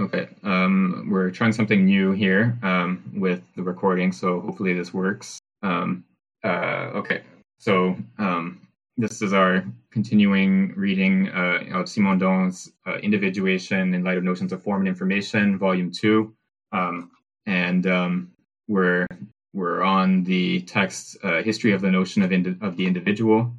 Okay. Um, we're trying something new here um, with the recording, so hopefully this works. Um, uh, okay. So um, this is our continuing reading uh, of Simondon's uh, Individuation in Light of Notions of Form and Information, Volume 2. Um, and um, we're, we're on the text uh, History of the Notion of, indi- of the Individual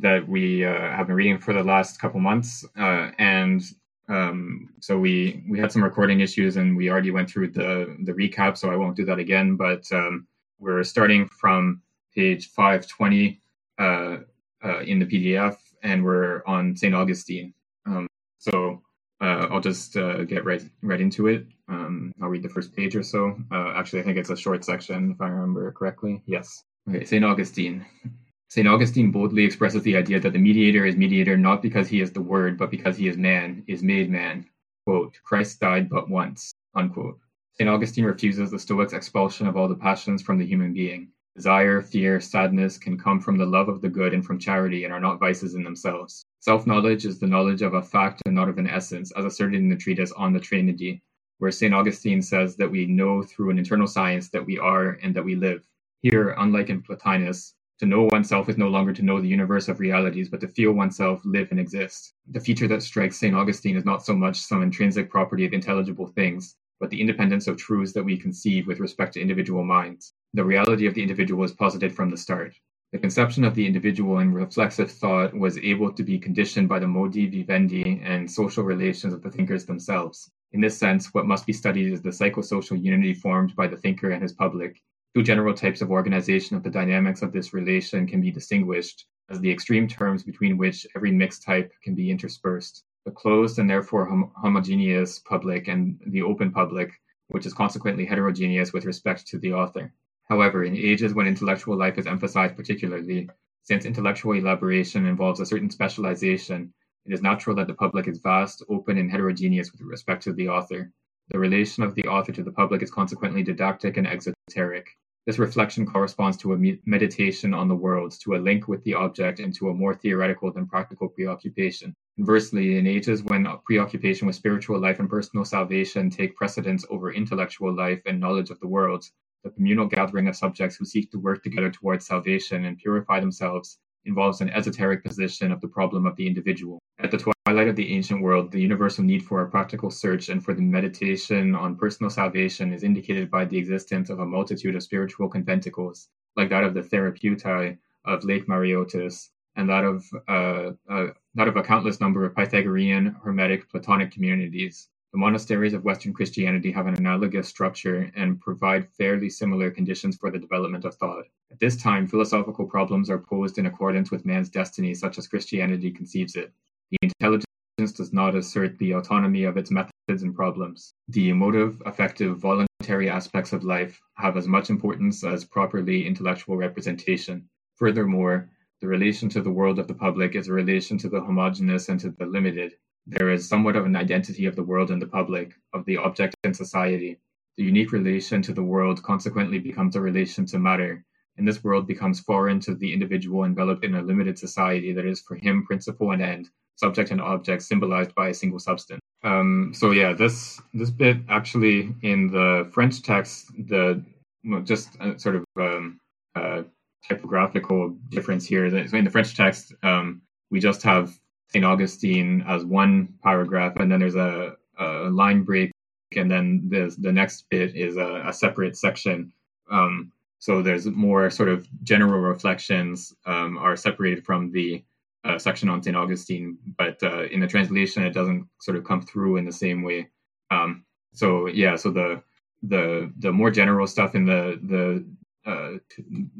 that we uh, have been reading for the last couple months. Uh, and um, so we, we had some recording issues and we already went through the, the recap, so I won't do that again. But um, we're starting from page 520 uh, uh, in the PDF, and we're on St. Augustine. Um, so uh, I'll just uh, get right right into it. Um, I'll read the first page or so. Uh, actually, I think it's a short section, if I remember correctly. Yes. Okay, St. Augustine. St. Augustine boldly expresses the idea that the mediator is mediator not because he is the Word, but because he is man, is made man. Quote, Christ died but once, unquote. St. Augustine refuses the Stoics' expulsion of all the passions from the human being. Desire, fear, sadness can come from the love of the good and from charity and are not vices in themselves. Self knowledge is the knowledge of a fact and not of an essence, as asserted in the treatise on the Trinity, where St. Augustine says that we know through an internal science that we are and that we live. Here, unlike in Plotinus, to know oneself is no longer to know the universe of realities, but to feel oneself live and exist. The feature that strikes St. Augustine is not so much some intrinsic property of intelligible things, but the independence of truths that we conceive with respect to individual minds. The reality of the individual is posited from the start. The conception of the individual in reflexive thought was able to be conditioned by the modi vivendi and social relations of the thinkers themselves. In this sense, what must be studied is the psychosocial unity formed by the thinker and his public. Two general types of organization of the dynamics of this relation can be distinguished as the extreme terms between which every mixed type can be interspersed the closed and therefore hom- homogeneous public and the open public, which is consequently heterogeneous with respect to the author. However, in ages when intellectual life is emphasized particularly, since intellectual elaboration involves a certain specialization, it is natural that the public is vast, open, and heterogeneous with respect to the author. The relation of the author to the public is consequently didactic and exoteric. This reflection corresponds to a meditation on the world, to a link with the object, and to a more theoretical than practical preoccupation. Conversely, in ages when preoccupation with spiritual life and personal salvation take precedence over intellectual life and knowledge of the world, the communal gathering of subjects who seek to work together towards salvation and purify themselves involves an esoteric position of the problem of the individual. At the twilight of the ancient world, the universal need for a practical search and for the meditation on personal salvation is indicated by the existence of a multitude of spiritual conventicles, like that of the Therapeutae of Lake Mareotis, and that of uh, uh, that of a countless number of Pythagorean, Hermetic, Platonic communities. The monasteries of Western Christianity have an analogous structure and provide fairly similar conditions for the development of thought. At this time, philosophical problems are posed in accordance with man's destiny, such as Christianity conceives it. The intelligence does not assert the autonomy of its methods and problems. The emotive, affective, voluntary aspects of life have as much importance as properly intellectual representation. Furthermore, the relation to the world of the public is a relation to the homogeneous and to the limited. There is somewhat of an identity of the world and the public, of the object and society. The unique relation to the world consequently becomes a relation to matter, and this world becomes foreign to the individual enveloped in a limited society that is for him principle and end, subject and object symbolized by a single substance. Um, so yeah, this this bit actually in the French text, the just uh, sort of um, uh, typographical difference here. So in the French text, um, we just have St. Augustine as one paragraph, and then there's a, a line break, and then the, the next bit is a, a separate section. Um, so there's more sort of general reflections um, are separated from the uh, section on St. Augustine, but uh, in the translation, it doesn't sort of come through in the same way. Um, so yeah, so the the the more general stuff in the the uh,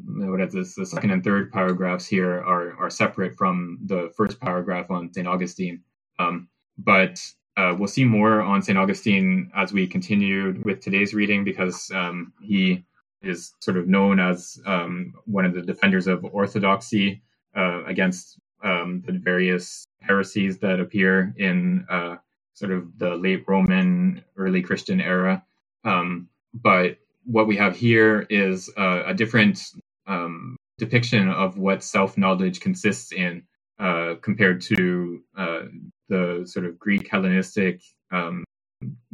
what is this? The second and third paragraphs here are are separate from the first paragraph on Saint Augustine. Um, but uh, we'll see more on Saint Augustine as we continue with today's reading because um, he is sort of known as um, one of the defenders of orthodoxy uh, against um, the various heresies that appear in uh, sort of the late Roman, early Christian era. Um, but what we have here is uh, a different um, depiction of what self knowledge consists in uh, compared to uh, the sort of Greek Hellenistic um,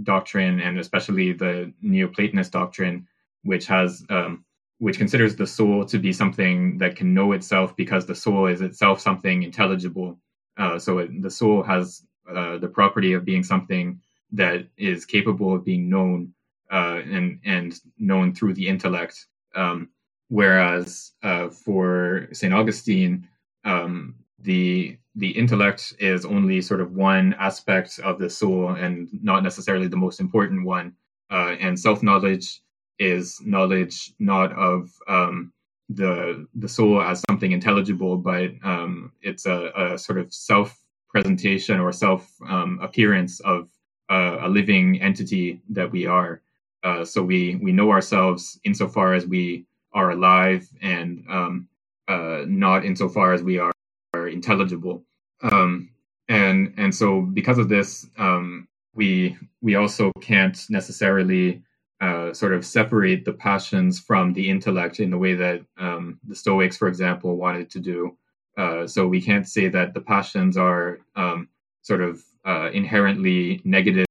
doctrine, and especially the Neoplatonist doctrine, which has um, which considers the soul to be something that can know itself because the soul is itself something intelligible. Uh, so it, the soul has uh, the property of being something that is capable of being known uh, and and known through the intellect. Um, whereas uh, for Saint Augustine, um, the the intellect is only sort of one aspect of the soul and not necessarily the most important one. Uh, and self knowledge is knowledge not of um, the the soul as something intelligible, but um, it's a, a, sort of self presentation or self um, appearance of uh, a living entity that we are. Uh, so we we know ourselves insofar as we are alive, and um, uh, not insofar as we are, are intelligible. Um, and and so because of this, um, we we also can't necessarily uh, sort of separate the passions from the intellect in the way that um, the Stoics, for example, wanted to do. Uh, so we can't say that the passions are um, sort of uh, inherently negative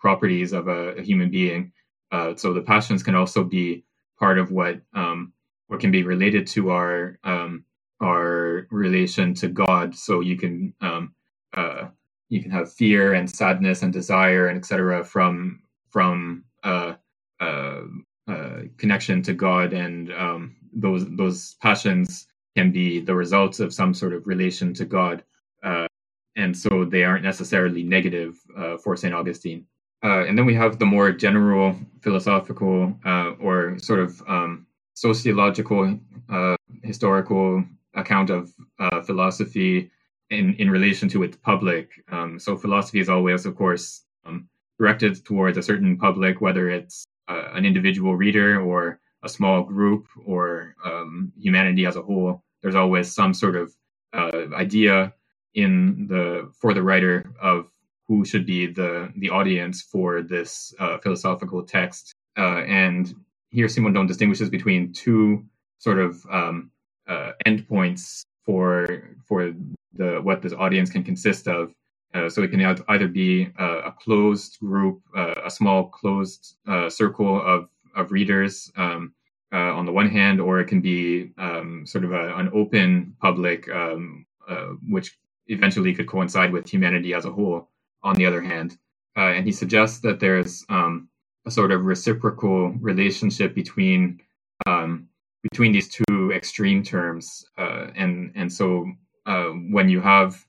properties of a, a human being. Uh, so the passions can also be part of what um, what can be related to our um, our relation to God. So you can um, uh, you can have fear and sadness and desire and etc. from from uh, uh, uh, connection to God, and um, those those passions can be the results of some sort of relation to God, uh, and so they aren't necessarily negative uh, for Saint Augustine. Uh, and then we have the more general philosophical or sort of um, sociological historical account of philosophy in in relation to its public. Um, so philosophy is always, of course, um, directed towards a certain public, whether it's uh, an individual reader or a small group or um, humanity as a whole. There's always some sort of uh, idea in the for the writer of who should be the the audience for this uh, philosophical text. Uh, and here Simondon distinguishes between two sort of um, uh, endpoints for for the what this audience can consist of. Uh, so it can either be a, a closed group, uh, a small closed uh, circle of, of readers um, uh, on the one hand, or it can be um, sort of a, an open public, um, uh, which eventually could coincide with humanity as a whole on the other hand. Uh, and he suggests that there's um, a sort of reciprocal relationship between um, between these two extreme terms. and, and so when you have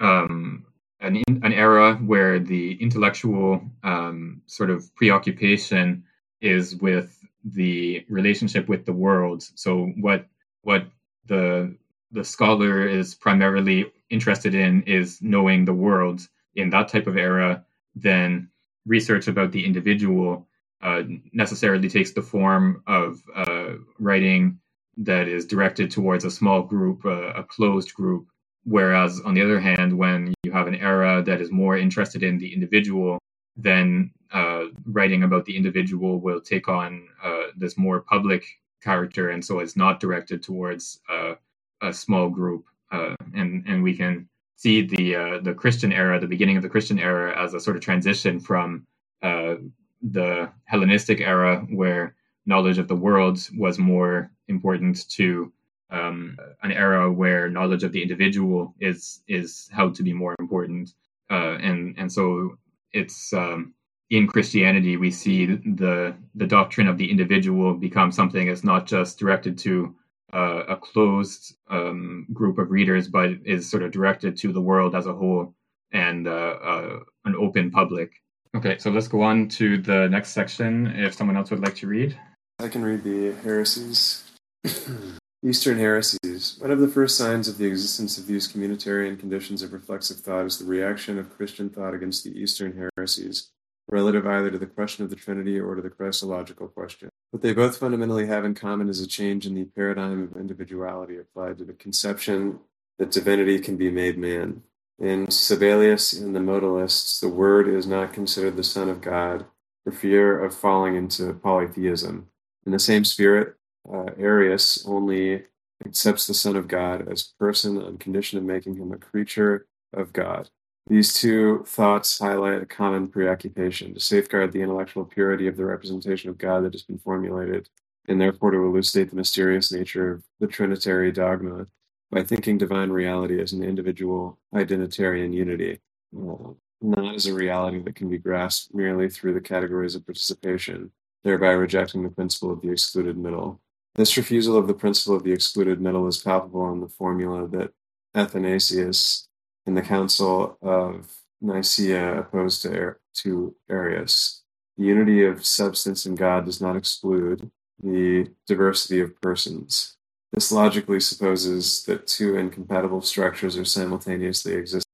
um, an, in, an era where the intellectual um, sort of preoccupation is with the relationship with the world. So what what the the scholar is primarily interested in is knowing the world in that type of era. Then research about the individual uh, necessarily takes the form of uh, writing that is directed towards a small group, uh, a closed group, Whereas, on the other hand, when you have an era that is more interested in the individual, then uh, writing about the individual will take on uh, this more public character, and so it's not directed towards uh, a small group. Uh, and and we can see the uh, the Christian era, the beginning of the Christian era, as a sort of transition from uh, the Hellenistic era, where knowledge of the world was more important to um, an era where knowledge of the individual is is held to be more important, uh, and and so it's um, in Christianity we see the the doctrine of the individual become something that's not just directed to uh, a closed um, group of readers, but is sort of directed to the world as a whole and uh, uh an open public. Okay, so let's go on to the next section. If someone else would like to read, I can read the heresies. Eastern heresies. One of the first signs of the existence of these communitarian conditions of reflexive thought is the reaction of Christian thought against the Eastern heresies, relative either to the question of the Trinity or to the Christological question. What they both fundamentally have in common is a change in the paradigm of individuality applied to the conception that divinity can be made man. In Sabellius and the modalists, the Word is not considered the Son of God for fear of falling into polytheism. In the same spirit, uh, Arius only accepts the Son of God as person on condition of making him a creature of God. These two thoughts highlight a common preoccupation to safeguard the intellectual purity of the representation of God that has been formulated, and therefore to elucidate the mysterious nature of the Trinitary dogma by thinking divine reality as an individual identitarian unity, uh, not as a reality that can be grasped merely through the categories of participation, thereby rejecting the principle of the excluded middle. This refusal of the principle of the excluded middle is palpable in the formula that Athanasius in the Council of Nicaea opposed to, to Arius. The unity of substance in God does not exclude the diversity of persons. This logically supposes that two incompatible structures are simultaneously existent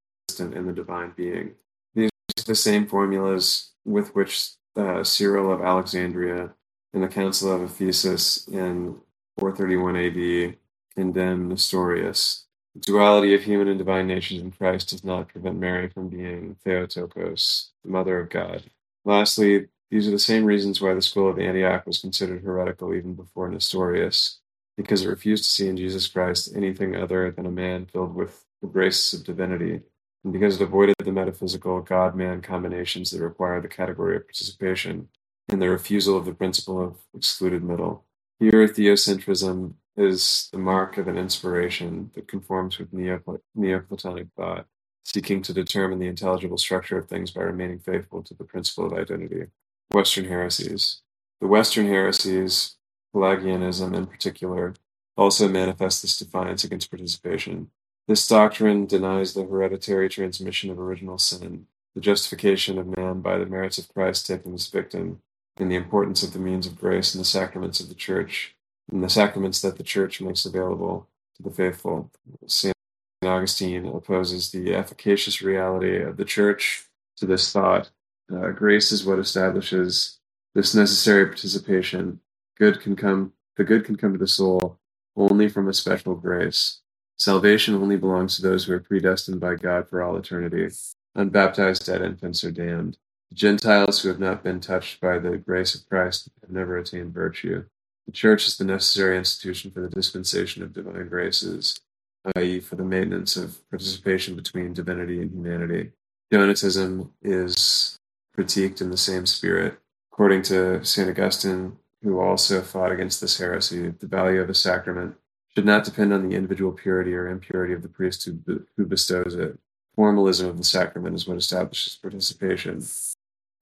in the divine being. These are the same formulas with which uh, Cyril of Alexandria in the Council of Ephesus in 431 AD condemned Nestorius. The duality of human and divine natures in Christ does not prevent Mary from being Theotokos, the mother of God. Lastly, these are the same reasons why the school of Antioch was considered heretical even before Nestorius because it refused to see in Jesus Christ anything other than a man filled with the graces of divinity, and because it avoided the metaphysical God man combinations that require the category of participation, and the refusal of the principle of excluded middle. Here, theocentrism is the mark of an inspiration that conforms with Neoplatonic thought, seeking to determine the intelligible structure of things by remaining faithful to the principle of identity. Western heresies. The Western heresies Pelagianism in particular, also manifests this defiance against participation. This doctrine denies the hereditary transmission of original sin, the justification of man by the merits of Christ taking as victim, and the importance of the means of grace and the sacraments of the Church, and the sacraments that the Church makes available to the faithful. St. Augustine opposes the efficacious reality of the Church to this thought. Uh, grace is what establishes this necessary participation good can come the good can come to the soul only from a special grace. Salvation only belongs to those who are predestined by God for all eternity. Unbaptized dead infants are damned. Gentiles who have not been touched by the grace of Christ have never attained virtue. The church is the necessary institution for the dispensation of divine graces, i.e., for the maintenance of participation between divinity and humanity. Donatism is critiqued in the same spirit. According to St. Augustine, who also fought against this heresy, the value of a sacrament should not depend on the individual purity or impurity of the priest who, who bestows it. Formalism of the sacrament is what establishes participation,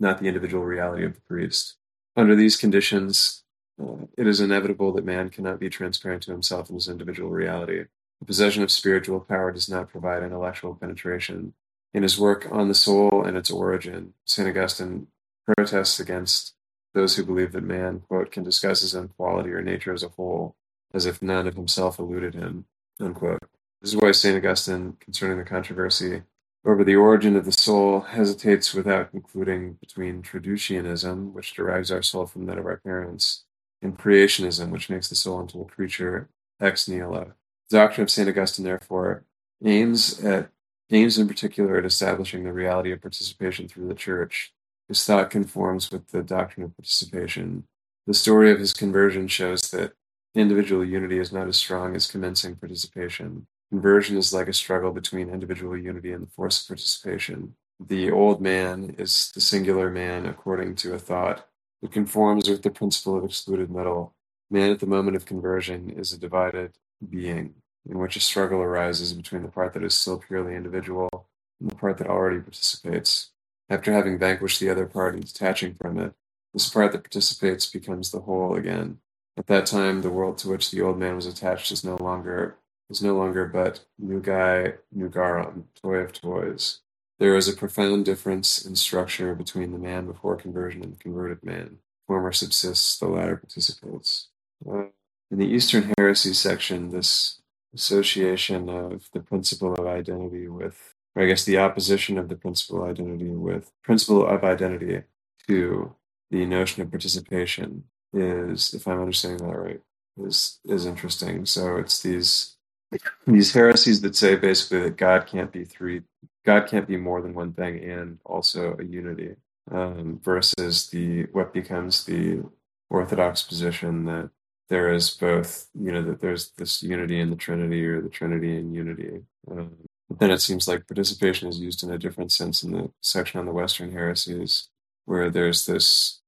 not the individual reality of the priest. Under these conditions, uh, it is inevitable that man cannot be transparent to himself in his individual reality. The possession of spiritual power does not provide intellectual penetration. In his work on the soul and its origin, St. Augustine protests against those who believe that man, quote, can discuss his own quality or nature as a whole, as if none of himself eluded him, unquote. This is why St. Augustine, concerning the controversy over the origin of the soul, hesitates without concluding between traducianism, which derives our soul from that of our parents, and creationism, which makes the soul into a creature ex nihilo. The doctrine of St. Augustine, therefore, aims at aims in particular at establishing the reality of participation through the church his thought conforms with the doctrine of participation. The story of his conversion shows that individual unity is not as strong as commencing participation. Conversion is like a struggle between individual unity and the force of participation. The old man is the singular man according to a thought that conforms with the principle of excluded middle. Man at the moment of conversion is a divided being in which a struggle arises between the part that is still purely individual and the part that already participates. After having vanquished the other part and detaching from it, this part that participates becomes the whole again. At that time, the world to which the old man was attached is no longer is no longer but nugae nugarum, toy of toys. There is a profound difference in structure between the man before conversion and the converted man. The former subsists, the latter participates. Uh, in the Eastern Heresy section, this association of the principle of identity with or I guess the opposition of the principle of identity with principle of identity to the notion of participation is, if I'm understanding that right, is is interesting. So it's these these heresies that say basically that God can't be three, God can't be more than one thing and also a unity, um, versus the what becomes the orthodox position that there is both, you know, that there's this unity in the Trinity or the Trinity in unity. Um, But then it seems like participation is used in a different sense in the section on the Western heresies, where there's this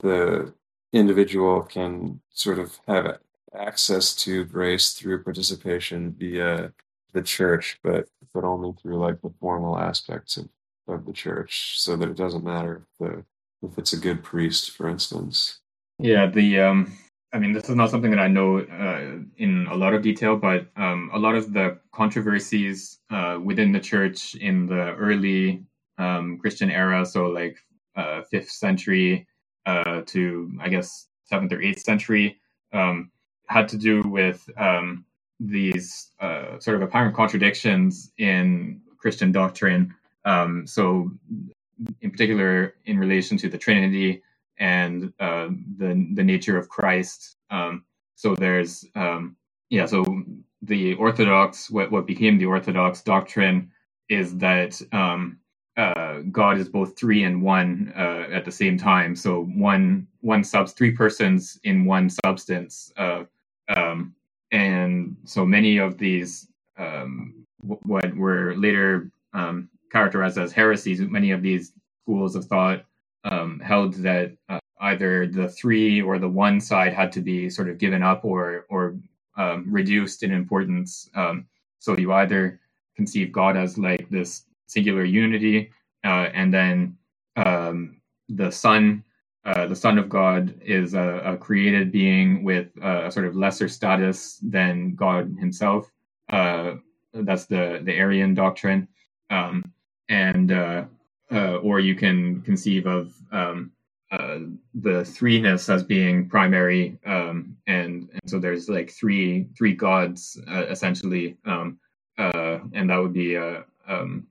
the individual can sort of have access to grace through participation via the church, but but only through like the formal aspects of, of the church, so that it doesn't matter if the if it's a good priest, for instance. Yeah, the um, I mean, this is not something that I know uh, in a lot of detail, but um, a lot of the controversies uh, within the church in the early um, Christian era, so like uh, fifth century uh, to I guess seventh or eighth century, um, had to do with um, these uh, sort of apparent contradictions in Christian doctrine. Um, so, in particular, in relation to the Trinity and uh, the the nature of Christ. Um, so there's um, yeah. So the Orthodox, what what became the Orthodox doctrine, is that um, uh, God is both three and one uh, at the same time. So one one subs three persons in one substance. Uh, um, and so many of these um, what were later um, characterized as heresies, many of these schools of thought um, held that uh, either the three or the one side had to be sort of given up or or um, reduced in importance. Um, so you either conceive God as like this singular unity, uh, and then the Son, uh, the Son of God, is a, a created being with a, a, sort of lesser status than God Himself. Uh, that's the the Arian doctrine, um, and uh, uh, or you can conceive of um, uh, the threeness as being primary, um, and and so there's like three three gods essentially, um, and that would be a um,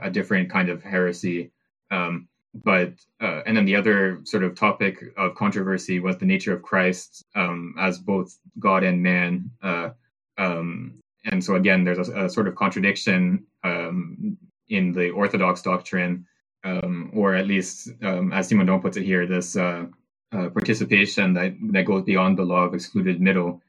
a different kind of heresy. Um, but uh, and then the other sort of topic of controversy was the nature of Christ um, as both God and man. Uh, um, and so again, there's a, a sort of contradiction um, in the Orthodox doctrine, um, or at least um, as Simondon puts it here, this uh, uh, participation that that goes beyond the law of excluded middle.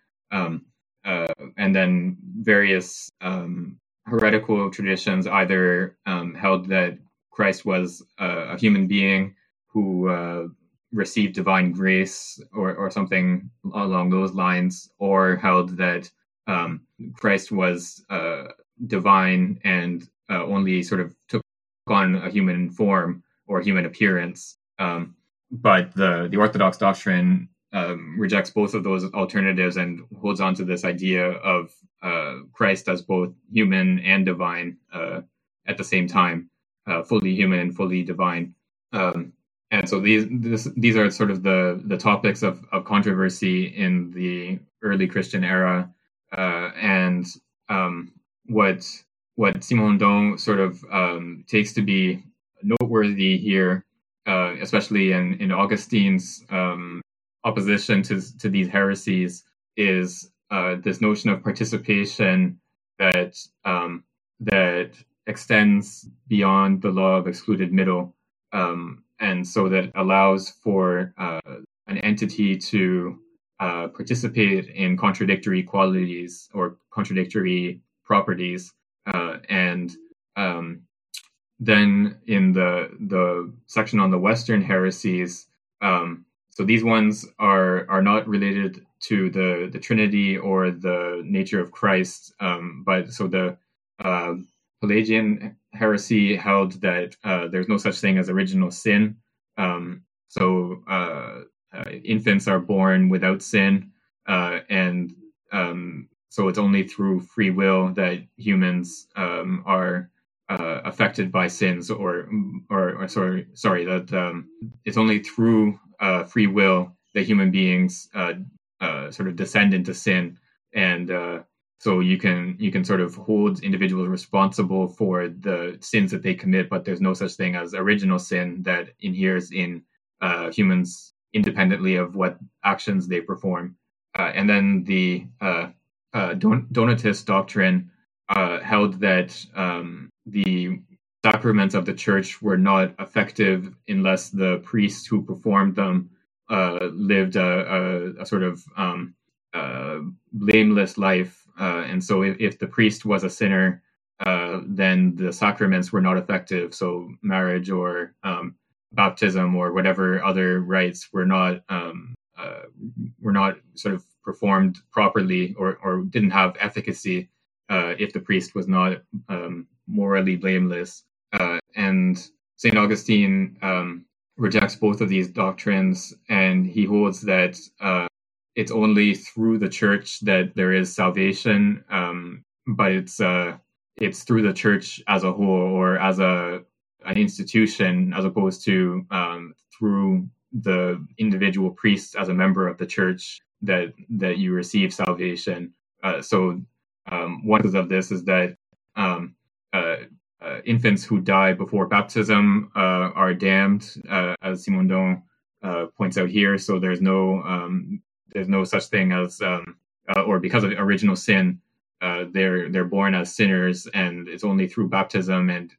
Uh, and then various um, heretical traditions either um, held that Christ was a human being who uh, received divine grace or, or something along those lines, or held that um, Christ was uh, divine and uh, only sort of took on a human form or human appearance. Um, but the, the Orthodox doctrine um, rejects both of those alternatives and holds on to this idea of uh, Christ as both human and divine uh, at the same time, uh, fully human and fully divine. Um, and so these this, these are sort of the the topics of, of controversy in the early Christian era, uh, and um, what what Simondon sort of um, takes to be noteworthy here, uh, especially in in Augustine's um, opposition to to these heresies is uh, this notion of participation that um, that extends beyond the law of excluded middle, um, and so that allows for uh, an entity to uh, participate in contradictory qualities or contradictory properties, uh, and um, then in the the section on the Western heresies. Um, so these ones are are not related to the the Trinity or the nature of Christ, um, but so the uh, Pelagian heresy held that uh, there's no such thing as original sin. Um, so uh, uh infants are born without sin, uh, and um, so it's only through free will that humans um, are uh, affected by sins, or, or, or sorry, sorry, that um, it's only through uh, free will that human beings sort of descend into sin, and so you can you can sort of hold individuals responsible for the sins that they commit, but there's no such thing as original sin that inheres in uh, humans independently of what actions they perform. Uh, and then the Don- Donatist doctrine held that um, the sacraments of the church were not effective unless the priests who performed them uh, lived a, a, a, sort of um, uh, blameless life. Uh, and so, if, if, the priest was a sinner, uh, then the sacraments were not effective. So marriage or um, baptism or whatever other rites were not um, uh, were not sort of performed properly or, or didn't have efficacy uh, if the priest was not um, morally blameless. Uh, and St. Augustine um, rejects both of these doctrines, and he holds that uh, it's only through the church that there is salvation, um, but it's uh, it's through the church as a whole or as a an institution, as opposed to um, through the individual priest as a member of the church that that you receive salvation. Uh, so um, one of this is that um, uh, uh, infants who die before baptism uh, are damned, uh, as Simondon uh, points out here. So there's no um, there's no such thing as um, or because of original sin, they're they're born as sinners, and it's only through baptism and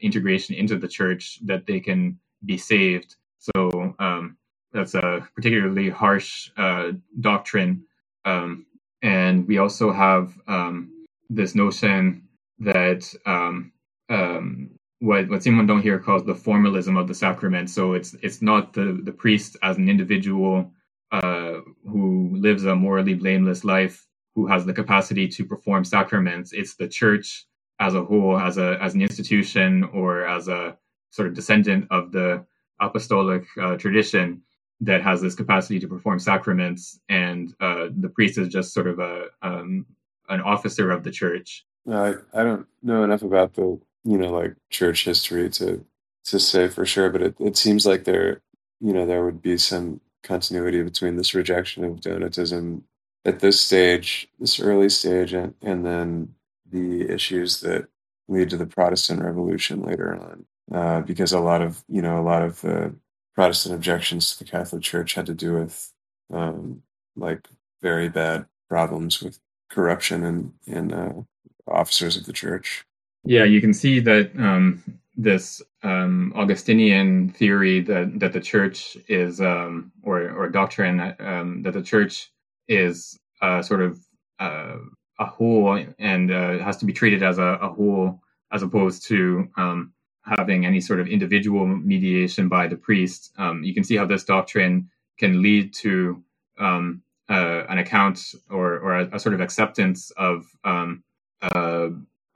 integration into the church that they can be saved. So um, that's a particularly harsh uh, doctrine. Um, and we also have um, this notion that um, um, what what Simondon here calls the formalism of the sacrament. So it's it's not the the priest as an individual uh, who lives a morally blameless life who has the capacity to perform sacraments. It's the church as a whole, as a as an institution, or as a sort of descendant of the apostolic uh, tradition that has this capacity to perform sacraments, and uh, the priest is just sort of a um, an officer of the church. I I don't know enough about the you know like church history to to say for sure, but it, it seems like there you know there would be some continuity between this rejection of donatism at this stage, this early stage, and, and then the issues that lead to the Protestant Revolution later on uh, because a lot of you know a lot of the Protestant objections to the Catholic Church had to do with um, like very bad problems with corruption and and uh, officers of the church. Yeah, you can see that um, this um, Augustinian theory that that the church is um, or or doctrine um, that the church is uh, sort of uh, a whole and uh, has to be treated as a, a whole as opposed to um, having any sort of individual mediation by the priest, um, you can see how this doctrine can lead to uh, an account or, or a, a, sort of acceptance of um, uh,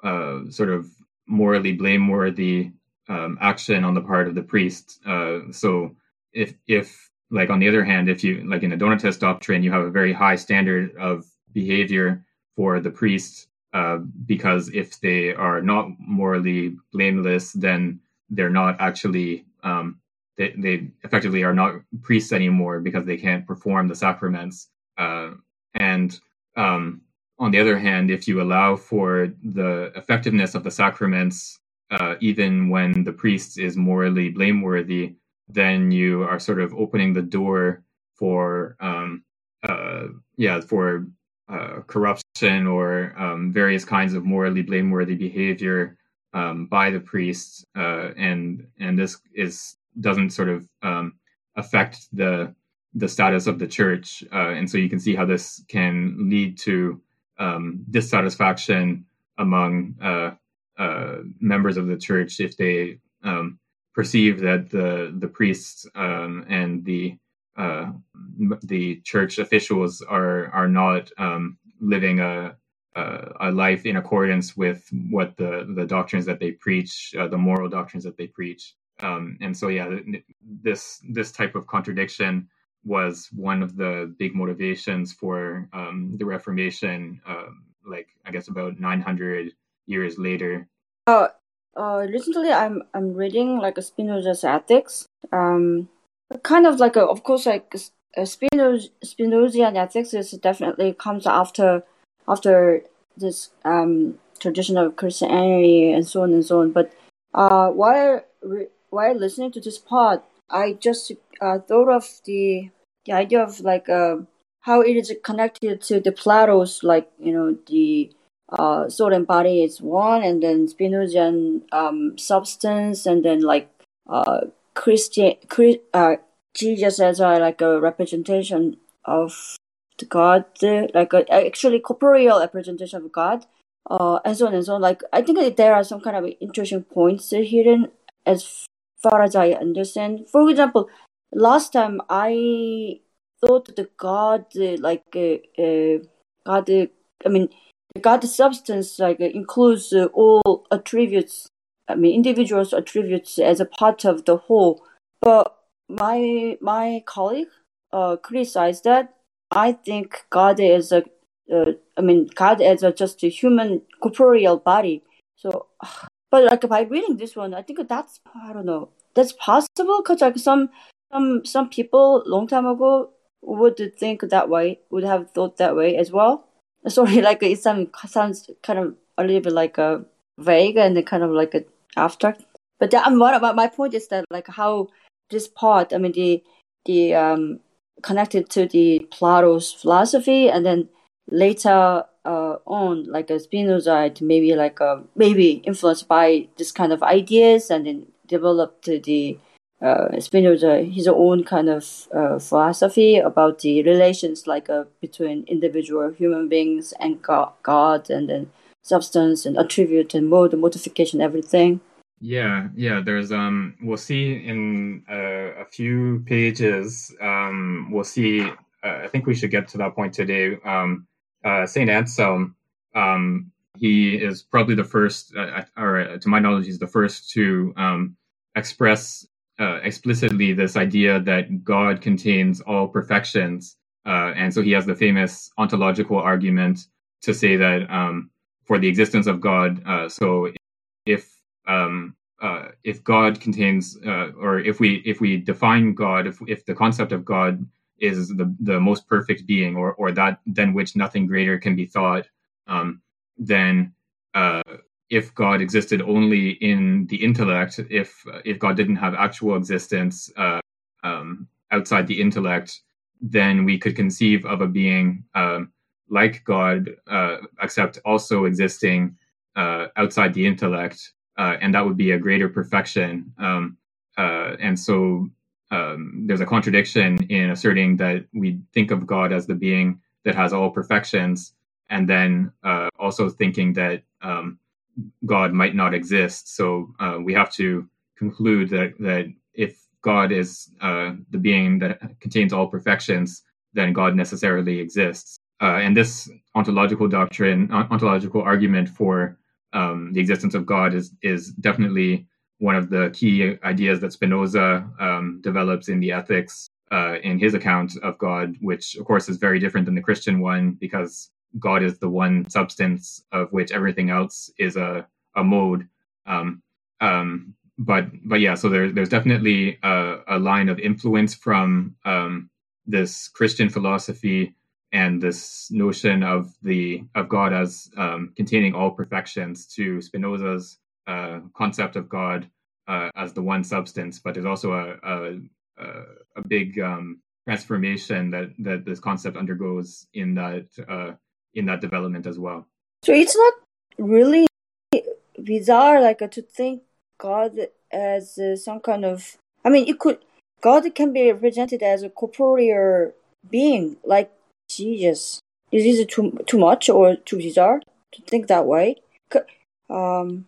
uh, sort of morally blameworthy um, action on the part of the priest. Uh, so if if like on the other hand, if you like in the Donatist doctrine, you have a very high standard of behavior for the priest uh, because if they are not morally blameless, then they're not actually um, they, they effectively are not priests anymore because they can't perform the sacraments. Uh, and um, on the other hand, if you allow for the effectiveness of the sacraments, uh, even when the priest is morally blameworthy, then you are sort of opening the door for um, uh, yeah for uh, corruption or um, various kinds of morally blameworthy behavior um, by the priests, uh, and and this is doesn't sort of um, affect the the status of the church, uh, and so you can see how this can lead to um, dissatisfaction among uh, uh, members of the church if they um, perceive that the the priests um, and the uh, the church officials are are not um, living a, a, a life in accordance with what the the doctrines that they preach, uh, the moral doctrines that they preach. Um, and so, yeah, this this type of contradiction was one of the big motivations for um, the Reformation. Um, like I guess about 900 years later. Uh, uh, recently I'm I'm reading like Spinoza's Ethics. Um, kind of like a, of course like uh, Spinoza, Spinozian ethics is definitely comes after after this um, tradition of Christianity and so on and so on. But uh, while while listening to this part, I just uh, thought of the the idea of like uh, how it is connected to the Plato's like you know the uh, soul and body is one, and then Spinozian um, substance, and then like uh, Christian, uh, Jesus as a, like a representation of the God, like a, actually corporeal representation of God, uh, and so on and so on. Like I think there are some kind of interesting points hidden as far as I understand. For example, last time I thought the God like uh, uh, God. I mean, the God substance like includes all attributes. I mean, individuals' attributes as a part of the whole. But my my colleague uh, criticized that. I think God is a uh, I mean, God as a just a human corporeal body. So, but like by reading this one, I think that's I don't know that's possible because like some some some people long time ago would think that way, would have thought that way as well. Sorry, like it sounds sounds kind of a little bit like a vague and kind of like a abstract. But that, um, what my point is that like how this part, I mean the the um connected to the Plato's philosophy and then later uh, on, like a Spinoza, maybe like a, maybe influenced by this kind of ideas, and then developed the uh, Spinoza his own kind of uh, philosophy about the relations like uh, between individual human beings and God, and then substance and attribute and mode, modification, everything. Yeah, yeah. There's um, we'll see in uh, a few pages. Um, we'll see. Uh, I think we should get to that point today. Um, uh, Saint Anselm, um, he is probably the first, or to my knowledge, he's the first to um, express uh, explicitly this idea that God contains all perfections, uh, and so he has the famous ontological argument to say that um, for the existence of God, uh, so if um, if God contains, or if we if we define God, if if the concept of God is the, the most perfect being or, or that than which nothing greater can be thought, um, then uh, if God existed only in the intellect, if if God didn't have actual existence uh, um, outside the intellect, then we could conceive of a being um, like God, uh, except also existing uh, outside the intellect, uh, and that would be a greater perfection. Um, uh, and so um, there's a contradiction in asserting that we think of God as the being that has all perfections, and then uh, also thinking that um, God might not exist. So uh, we have to conclude that that if God is uh, the being that contains all perfections, then God necessarily exists. Uh, and this ontological doctrine, ontological argument for um, the existence of God is is definitely one of the key ideas that Spinoza um, develops in the Ethics uh, in his account of God, which of course is very different than the Christian one because God is the one substance of which everything else is a, a mode. Um, um, but but yeah, so there, there's definitely a, a, line of influence from um, this Christian philosophy and this notion of the of God as um, containing all perfections to Spinoza's uh, concept of God uh, as the one substance, but there's also a a, a big um, transformation that that this concept undergoes in that uh, in that development as well. So it's not really bizarre, like uh, to think God as uh, some kind of. I mean, it could God can be represented as a corporeal being, like Jesus. Is it too too much or too bizarre to think that way? Um,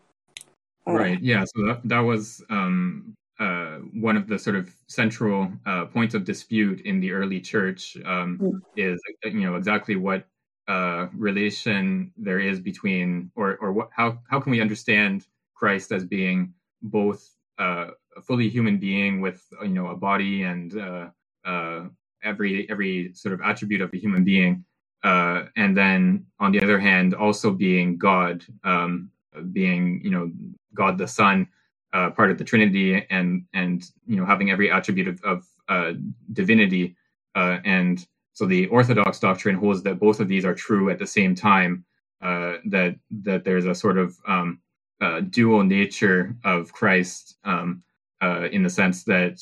Right. Yeah. So that, that was um, uh, one of the sort of central uh, points of dispute in the early church um, mm. is you know exactly what uh, relation there is between or or what how how can we understand Christ as being both uh, a fully human being with you know a body and uh, uh, every every sort of attribute of a human being, and then on the other hand also being God, um, being you know God the Son, uh, part of the Trinity, and and you know having every attribute of, of uh, divinity. Uh, and so the Orthodox doctrine holds that both of these are true at the same time. Uh, that that there's a sort of um, uh, dual nature of Christ um, uh, in the sense that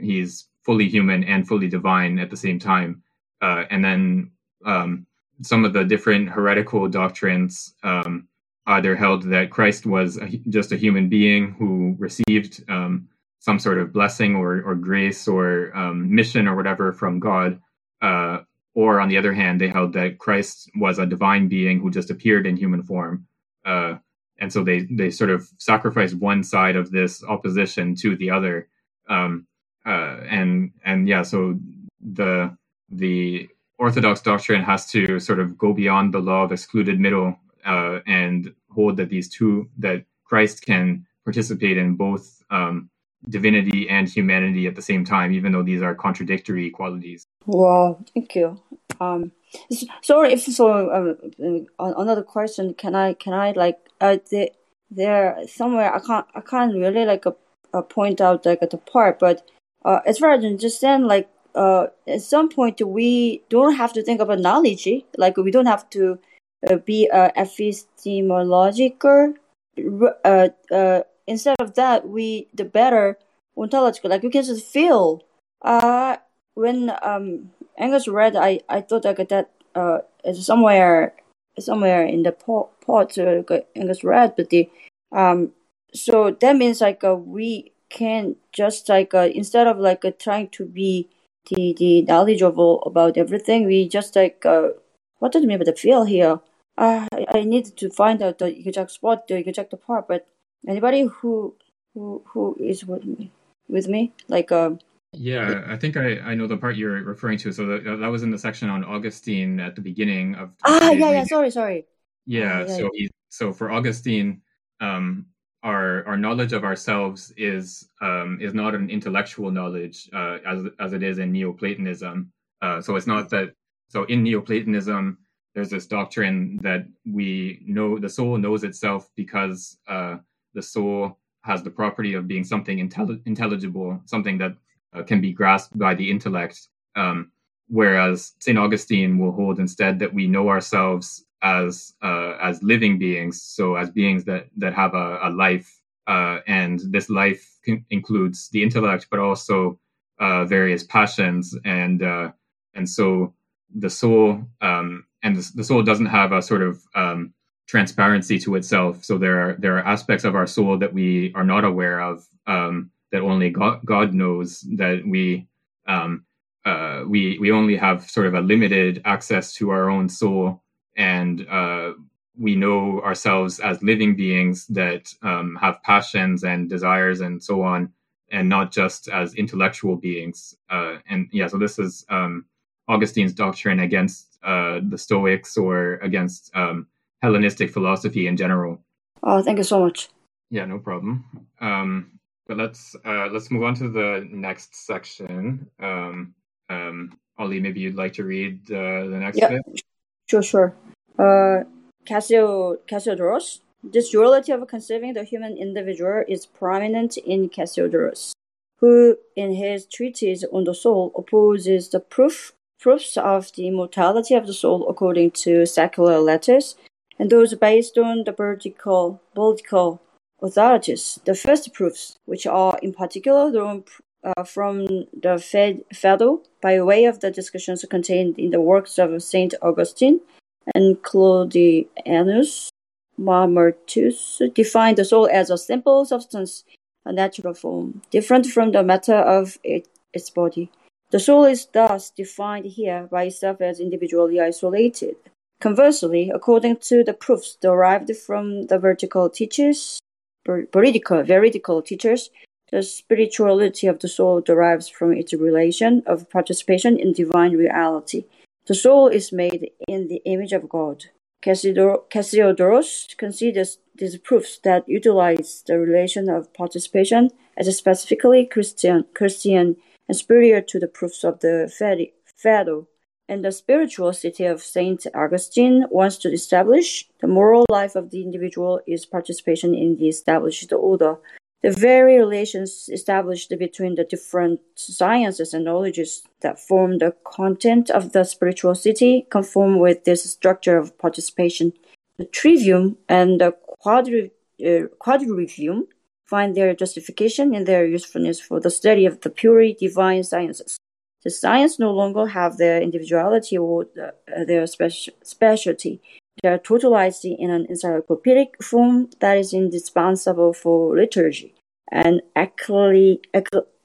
he's fully human and fully divine at the same time. and then um, some of the different heretical doctrines um, either held that Christ was a, just a human being who received um, some sort of blessing or, or grace or um, mission or whatever from God, uh, or on the other hand, they held that Christ was a divine being who just appeared in human form. Uh, and so they they sort of sacrificed one side of this opposition to the other. Um, uh, and and yeah, so the the Orthodox doctrine has to sort of go beyond the law of excluded middle uh, and hold that these two that Christ can participate in both um, divinity and humanity at the same time, even though these are contradictory qualities. Wow, thank you. Um, sorry if so. Uh, another question. Can I can I like uh, the, there somewhere I can't I can't really like uh, uh point out like at the part, but uh, as far as I understand, like uh, at some point we don't have to think about knowledge. Like we don't have to uh, be uh, epistemological. Uh, uh, instead of that, we the better ontological. Like we can just feel. Uh, when um Angus read, I I thought like that uh somewhere somewhere in the pot pot uh, Angus read, but the um so that means like uh, we can just like uh, instead of like uh, trying to be the the knowledgeable about everything, we just like uh, what does it mean by the feel here? Uh, I, I need to find out the exact spot, the exact part. But anybody who who who is with me with me like um yeah, I think I, I know the part you're referring to. So that, that was in the section on Augustine at the beginning of. Ah, yeah, yeah. Sorry, sorry. Yeah, yeah so he, so for Augustine, um, our our knowledge of ourselves is um, is not an intellectual knowledge uh, as as it is in Neoplatonism. Uh, so it's not that. So in Neoplatonism, there's this doctrine that we know the soul knows itself because uh, the soul has the property of being something intelli- intelligible, something that uh, can be grasped by the intellect. Um, whereas St. Augustine will hold instead that we know ourselves as uh, as living beings, so as beings that that have a, a life, uh, and this life includes the intellect, but also uh, various passions, and uh, and so the soul um, and the, the, soul doesn't have a sort of um, transparency to itself. So there are there are aspects of our soul that we are not aware of. Um, that only God, God knows that we um, uh, we we only have sort of a limited access to our own soul, and uh, we know ourselves as living beings that um, have passions and desires and so on, and not just as intellectual beings. Uh, and yeah, so this is um, Augustine's doctrine against uh, the Stoics or against um, Hellenistic philosophy in general. Oh, thank you so much. Yeah, no problem. Um, but let's uh, let's move on to the next section. Um, um, Ollie, maybe you'd like to read uh, the next bit. Sure, sure. Uh, Cassio Cassiodorus. This duality of conceiving the human individual is prominent in Cassiodorus, who, in his treatise on the soul, opposes the proof proofs of the immortality of the soul according to secular letters, and those based on the vertical, political authorities. The first proofs, which are in particular drawn uh, from the Phaedo by way of the discussions contained in the works of Saint Augustine and Claudianus Mamertus, define the soul as a simple substance, a natural form, different from the matter of it, its body. The soul is thus defined here by itself as individually isolated. Conversely, according to the proofs derived from the vertical teachers, veridical, veridical teachers, the spirituality of the soul derives from its relation of participation in divine reality. The soul is made in the image of God. Cassiodorus considers these proofs that utilize the relation of participation as specifically Christian, Christian and superior to the proofs of the Phaedo and the spiritual city of Saint Augustine wants to establish the moral life of the individual is participation in the established order. The very relations established between the different sciences and knowledges that form the content of the spiritual city conform with this structure of participation. The trivium and the quadri- uh, quadrivium find their justification in their usefulness for the study of the purely divine sciences. The science no longer have their individuality or uh, their speci- specialty. They are totalized in an encyclopedic form that is indispensable for liturgy and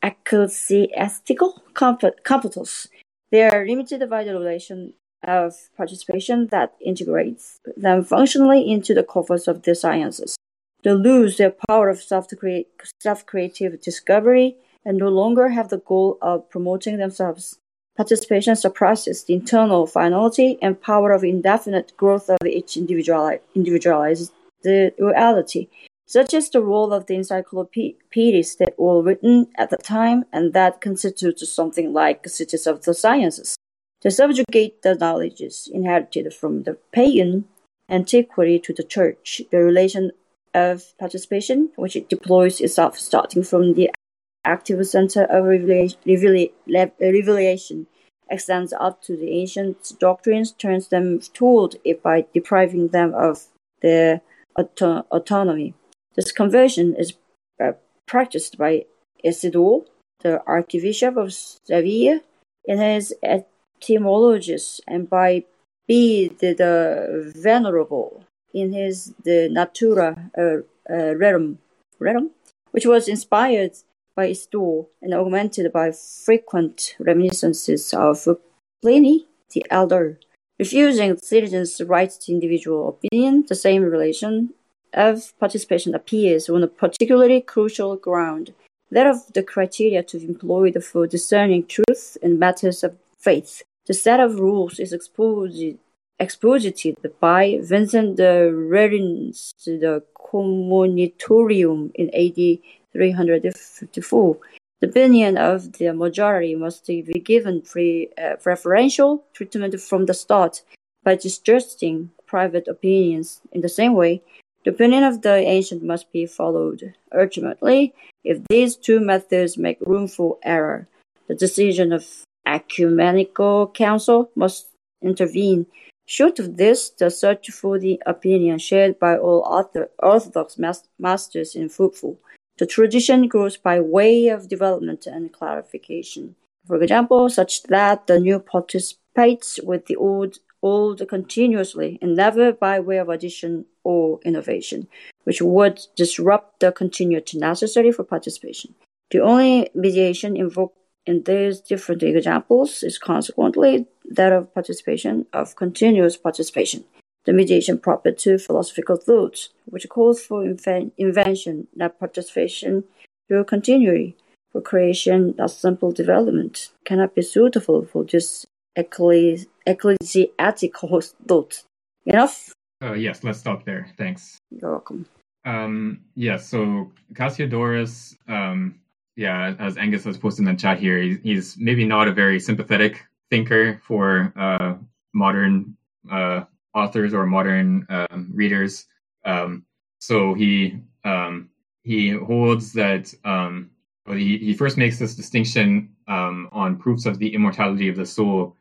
ecclesiastical competence. They are limited by the relation of participation that integrates them functionally into the corpus of the sciences. They lose their power of self-creative discovery and no longer have the goal of promoting themselves. Participation suppresses the internal finality and power of indefinite growth of each individualized reality, such as the role of the encyclopedias that were written at the time and that constitute something like cities of the sciences. They subjugate the knowledges inherited from the pagan antiquity to the church. The relation of participation, which it deploys itself starting from the active center of revelation, extends up to the ancient doctrines, turns them toward it by depriving them of their auto- autonomy. This conversion is uh, practiced by Isidore, the Archbishop of Seville, in his Etymologies, and by Bede the Venerable in his De Natura uh, uh, Rerum, Rerum, which was inspired by Isidore and augmented by frequent reminiscences of Pliny the Elder. Refusing citizens' right to individual opinion, the same relation of participation appears on a particularly crucial ground, that of the criteria to be employed for discerning truth in matters of faith. The set of rules is exposited, by Vincent de Lérins, the Commonitorium in AD 354. The opinion of the majority must be given pre, uh, preferential treatment from the start by distrusting private opinions. In the same way, the opinion of the ancient must be followed. Ultimately, if these two methods make room for error, the decision of ecumenical council must intervene. Short of this, the search for the opinion shared by all orthodox masters is fruitful. The tradition grows by way of development and clarification. For example, such that the new participates with the old old continuously and never by way of addition or innovation, which would disrupt the continuity necessary for participation. The only mediation invoked in these different examples is consequently that of participation, of continuous participation, the mediation proper to philosophical thought, which calls for invention, not participation through continuity, for creation, not simple development, cannot be suitable for this ecclesiastical thought. Enough? Uh, yes, let's stop there. Thanks. You're welcome. Um, yeah, so Cassiodorus, um, yeah, as Angus has posted in the chat here, he's, he's maybe not a very sympathetic thinker for uh, modern uh, authors or modern um, readers. Um, so he um, he holds that um, he, he first makes this distinction um, on proofs of the immortality of the soul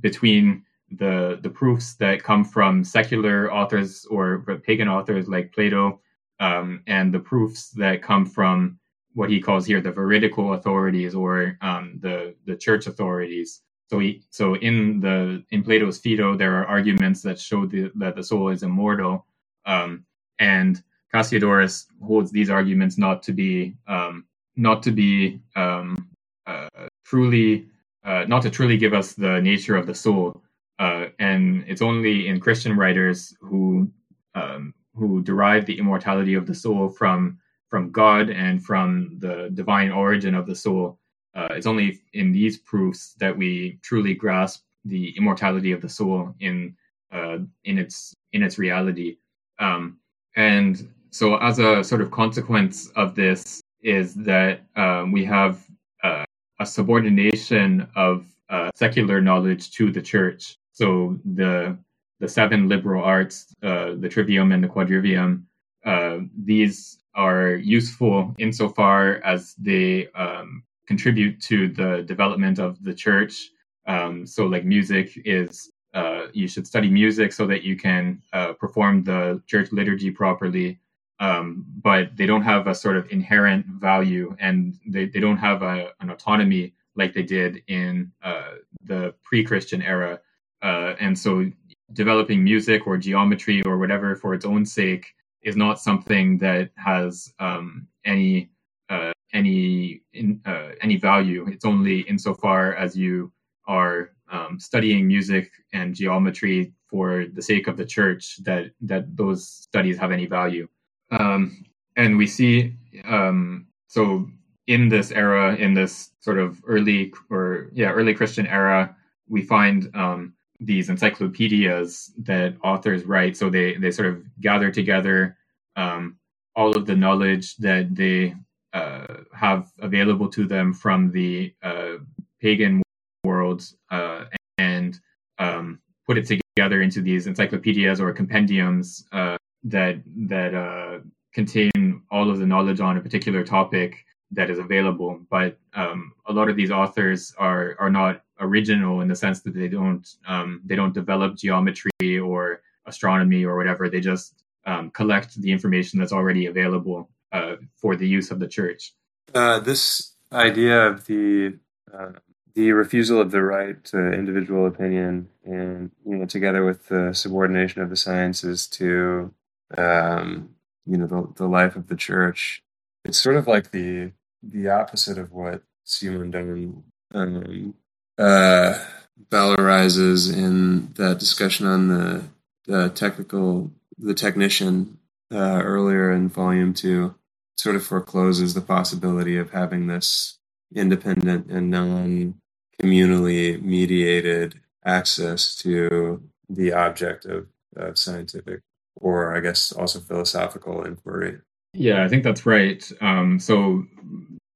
between the the proofs that come from secular authors or pagan authors like Plato, and the proofs that come from what he calls here the veridical authorities or um, the the church authorities. So he, so in the in Plato's Phaedo, there are arguments that show the, that the soul is immortal, um, and Cassiodorus holds these arguments not to be um, not to be um, uh, truly uh, not to truly give us the nature of the soul. Uh, and it's only in Christian writers who um, who derive the immortality of the soul from from God and from the divine origin of the soul. Uh, it's only in these proofs that we truly grasp the immortality of the soul in uh, in its in its reality. Um, and so, as a sort of consequence of this, is that um, we have uh, a subordination of uh, secular knowledge to the church. So the the seven liberal arts, uh, the trivium and the quadrivium, uh, these are useful insofar as they um, contribute to the development of the church. Um, so, like music is, uh, you should study music so that you can uh, perform the church liturgy properly um, but they don't have a sort of inherent value and they, they don't have a, an autonomy like they did in uh, the pre-christian era uh, and so developing music or geometry or whatever for its own sake is not something that has um, any any in, uh, any value. It's only insofar as you are um, studying music and geometry for the sake of the church that that those studies have any value. Um, and we see um, so in this era, in this sort of early or yeah early Christian era, we find um, these encyclopedias that authors write. So they they sort of gather together um, all of the knowledge that they have available to them from the uh, pagan world uh, and um, put it together into these encyclopedias or compendiums uh, that that uh, contain all of the knowledge on a particular topic that is available. But um, a lot of these authors are are not original in the sense that they don't um, they don't develop geometry or astronomy or whatever. They just um, collect the information that's already available uh, for the use of the church. Uh, this idea of the uh, the refusal of the right to individual opinion, and you know, together with the subordination of the sciences to um, you know the, the life of the church, it's sort of like the the opposite of what Simondon um, uh, valorizes in that discussion on the, the technical, the technician uh, earlier in volume two, sort of forecloses the possibility of having this independent and non communally mediated access to the object of, of scientific or I guess also philosophical inquiry. Yeah, I think that's right. Um, so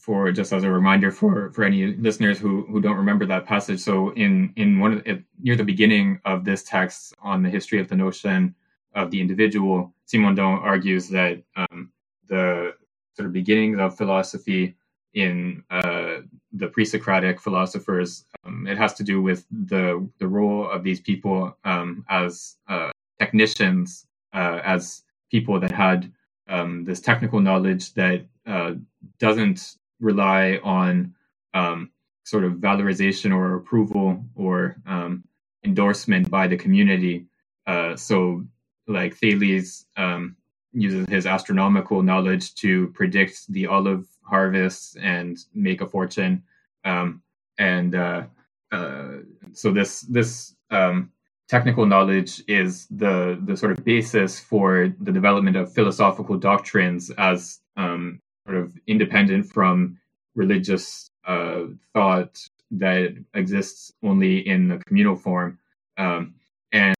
for just as a reminder for for any listeners who who don't remember that passage so in in one of the, near the beginning of this text on the history of the notion of the individual simondon argues that um, the sort of beginnings of philosophy in uh, the pre-socratic philosophers um, it has to do with the the role of these people um, as uh, technicians uh, as people that had um, this technical knowledge that uh, doesn't rely on um, sort of valorization or approval or um, endorsement by the community. Uh, so, like Thales um, uses his astronomical knowledge to predict the olive harvest and make a fortune. Um, and uh, uh, so, this this um, technical knowledge is the the sort of basis for the development of philosophical doctrines as um, sort of independent from religious uh, thought that exists only in the communal form. Um, and,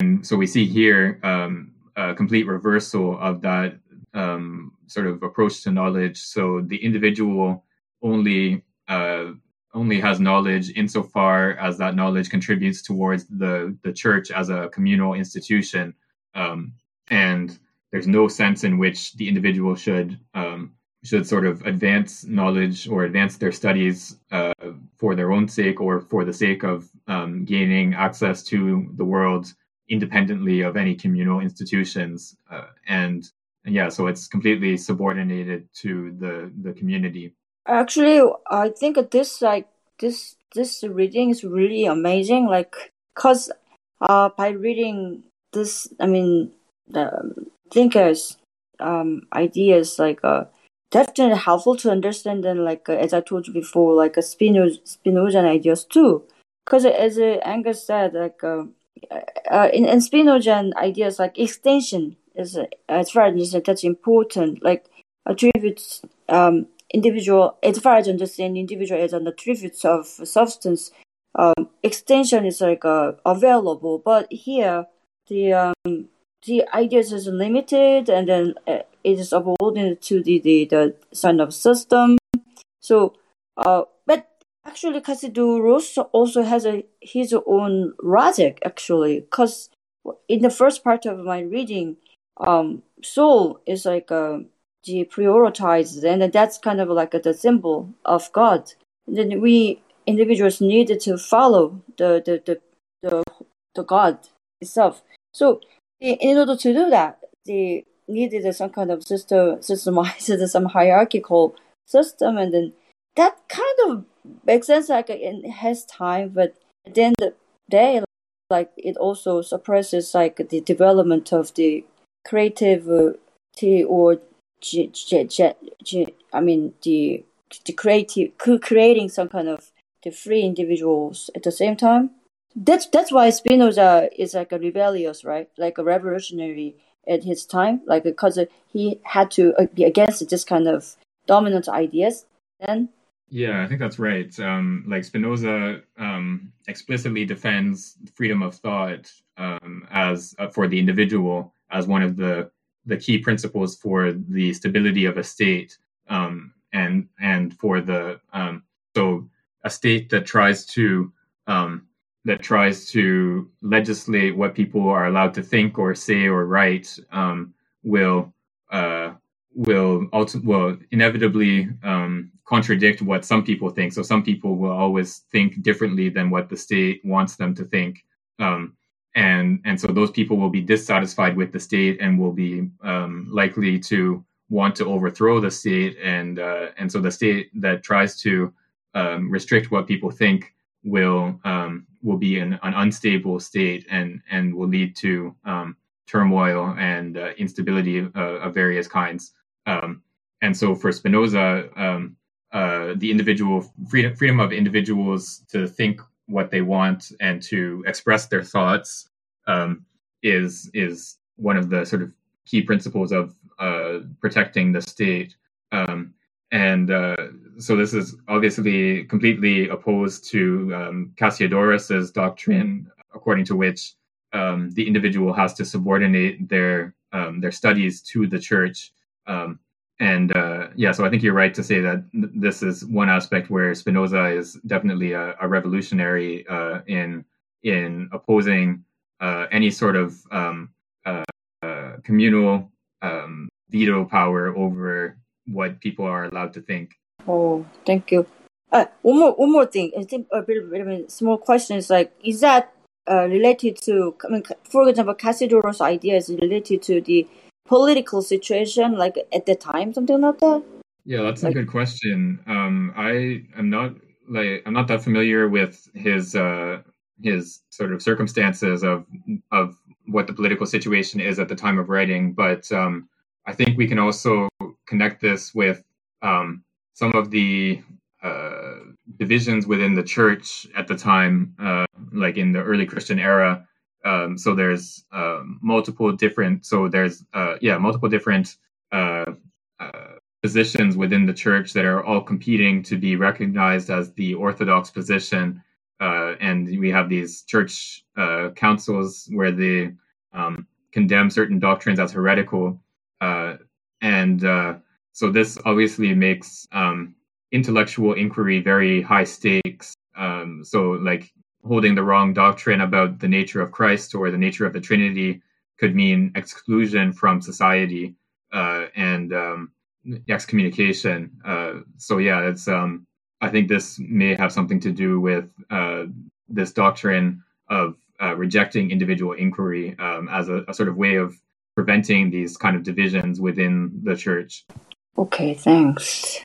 and, so we see here um, a complete reversal of that um, sort of approach to knowledge. So the individual only uh, only has knowledge insofar as that knowledge contributes towards the the church as a communal institution, um, and there's no sense in which the individual should um, should sort of advance knowledge or advance their studies uh, for their own sake or for the sake of um, gaining access to the world independently of any communal institutions. Uh, and, yeah, so it's completely subordinated to the the community. Actually, I think this like this this reading is really amazing. Like, cause uh, by reading this, I mean the thinkers um ideas like uh definitely helpful to understand and like uh, as I told you before, like a Spinoza, Spinozan ideas too. Because as uh, Angus said, like uh, uh, in, in Spinozan ideas, like extension is uh, as far as that's important. Like attributes um, individual as far as understand individual as an attributes of substance. Um, extension is like uh, available, but here the um, the ideas is limited and then it is subordinate to the, the, the sign of system. So, uh, but actually Cassiodorus also has a, his own logic actually, because in the first part of my reading, um, soul is like uh, the prioritized, and that's kind of like a, the symbol of God. And then we individuals needed to follow the the the the, the God itself. So in order to do that, they needed some kind of system, systemized some hierarchical system, and then that kind of makes sense like in his time, but at the end of the day, like it also suppresses like the development of the creativity or I mean the the creative creating some kind of the free individuals at the same time. That's that's why Spinoza is like a rebellious, right? Like a revolutionary at his time, like because he had to uh, be against this kind of dominant ideas. Then yeah, I think that's right. Um, like Spinoza um, explicitly defends freedom of thought um, as uh, for the individual as one of the the key principles for the stability of a state, um, and and for the um, so a state that tries to um, that tries to legislate what people are allowed to think or say or write will uh, will ulti- will inevitably um, contradict what some people think. So some people will always think differently than what the state wants them to think, um, and and so those people will be dissatisfied with the state and will be um, likely to want to overthrow the state. And uh, and so the state that tries to um, restrict what people think will um, will be an, an unstable state and and will lead to um, turmoil and uh, instability uh, of various kinds. Um, and so for Spinoza, um, uh, the individual freedom, freedom of individuals to think what they want and to express their thoughts um, is is one of the sort of key principles of uh, protecting the state. Um, and uh, so this is obviously completely opposed to um, Cassiodorus's doctrine, according to which um, the individual has to subordinate their um, their studies to the church um, and uh, yeah, so I think you're right to say that th- this is one aspect where Spinoza is definitely a, a revolutionary uh, in in opposing uh, any sort of um, uh, uh, communal um, veto power over what people are allowed to think. Oh, thank you. Uh, one more, one more thing. I think a bit, bit of a small question is like, is that related to? I mean, for example, Cassiodorus' idea is related to the political situation like at the time something like that? Yeah that's like, a good question. Um i am not like i'm not that familiar with his uh his sort of circumstances of of what the political situation is at the time of writing but um i think we can also connect this with um some of the uh, divisions within the church at the time, uh, like in the early Christian era, um, so there's um, multiple different. So there's uh, yeah multiple different uh, uh, positions within the church that are all competing to be recognized as the orthodox position. Uh, and we have these church uh, councils where they um, condemn certain doctrines as heretical. Uh, and so this obviously makes um, intellectual inquiry very high stakes. Um, so like holding the wrong doctrine about the nature of Christ or the nature of the Trinity could mean exclusion from society uh, and um, excommunication. Uh, so yeah, it's um, I think this may have something to do with uh, this doctrine of uh, rejecting individual inquiry um, as a, a, sort of way of preventing these kind of divisions within the church. Okay, thanks.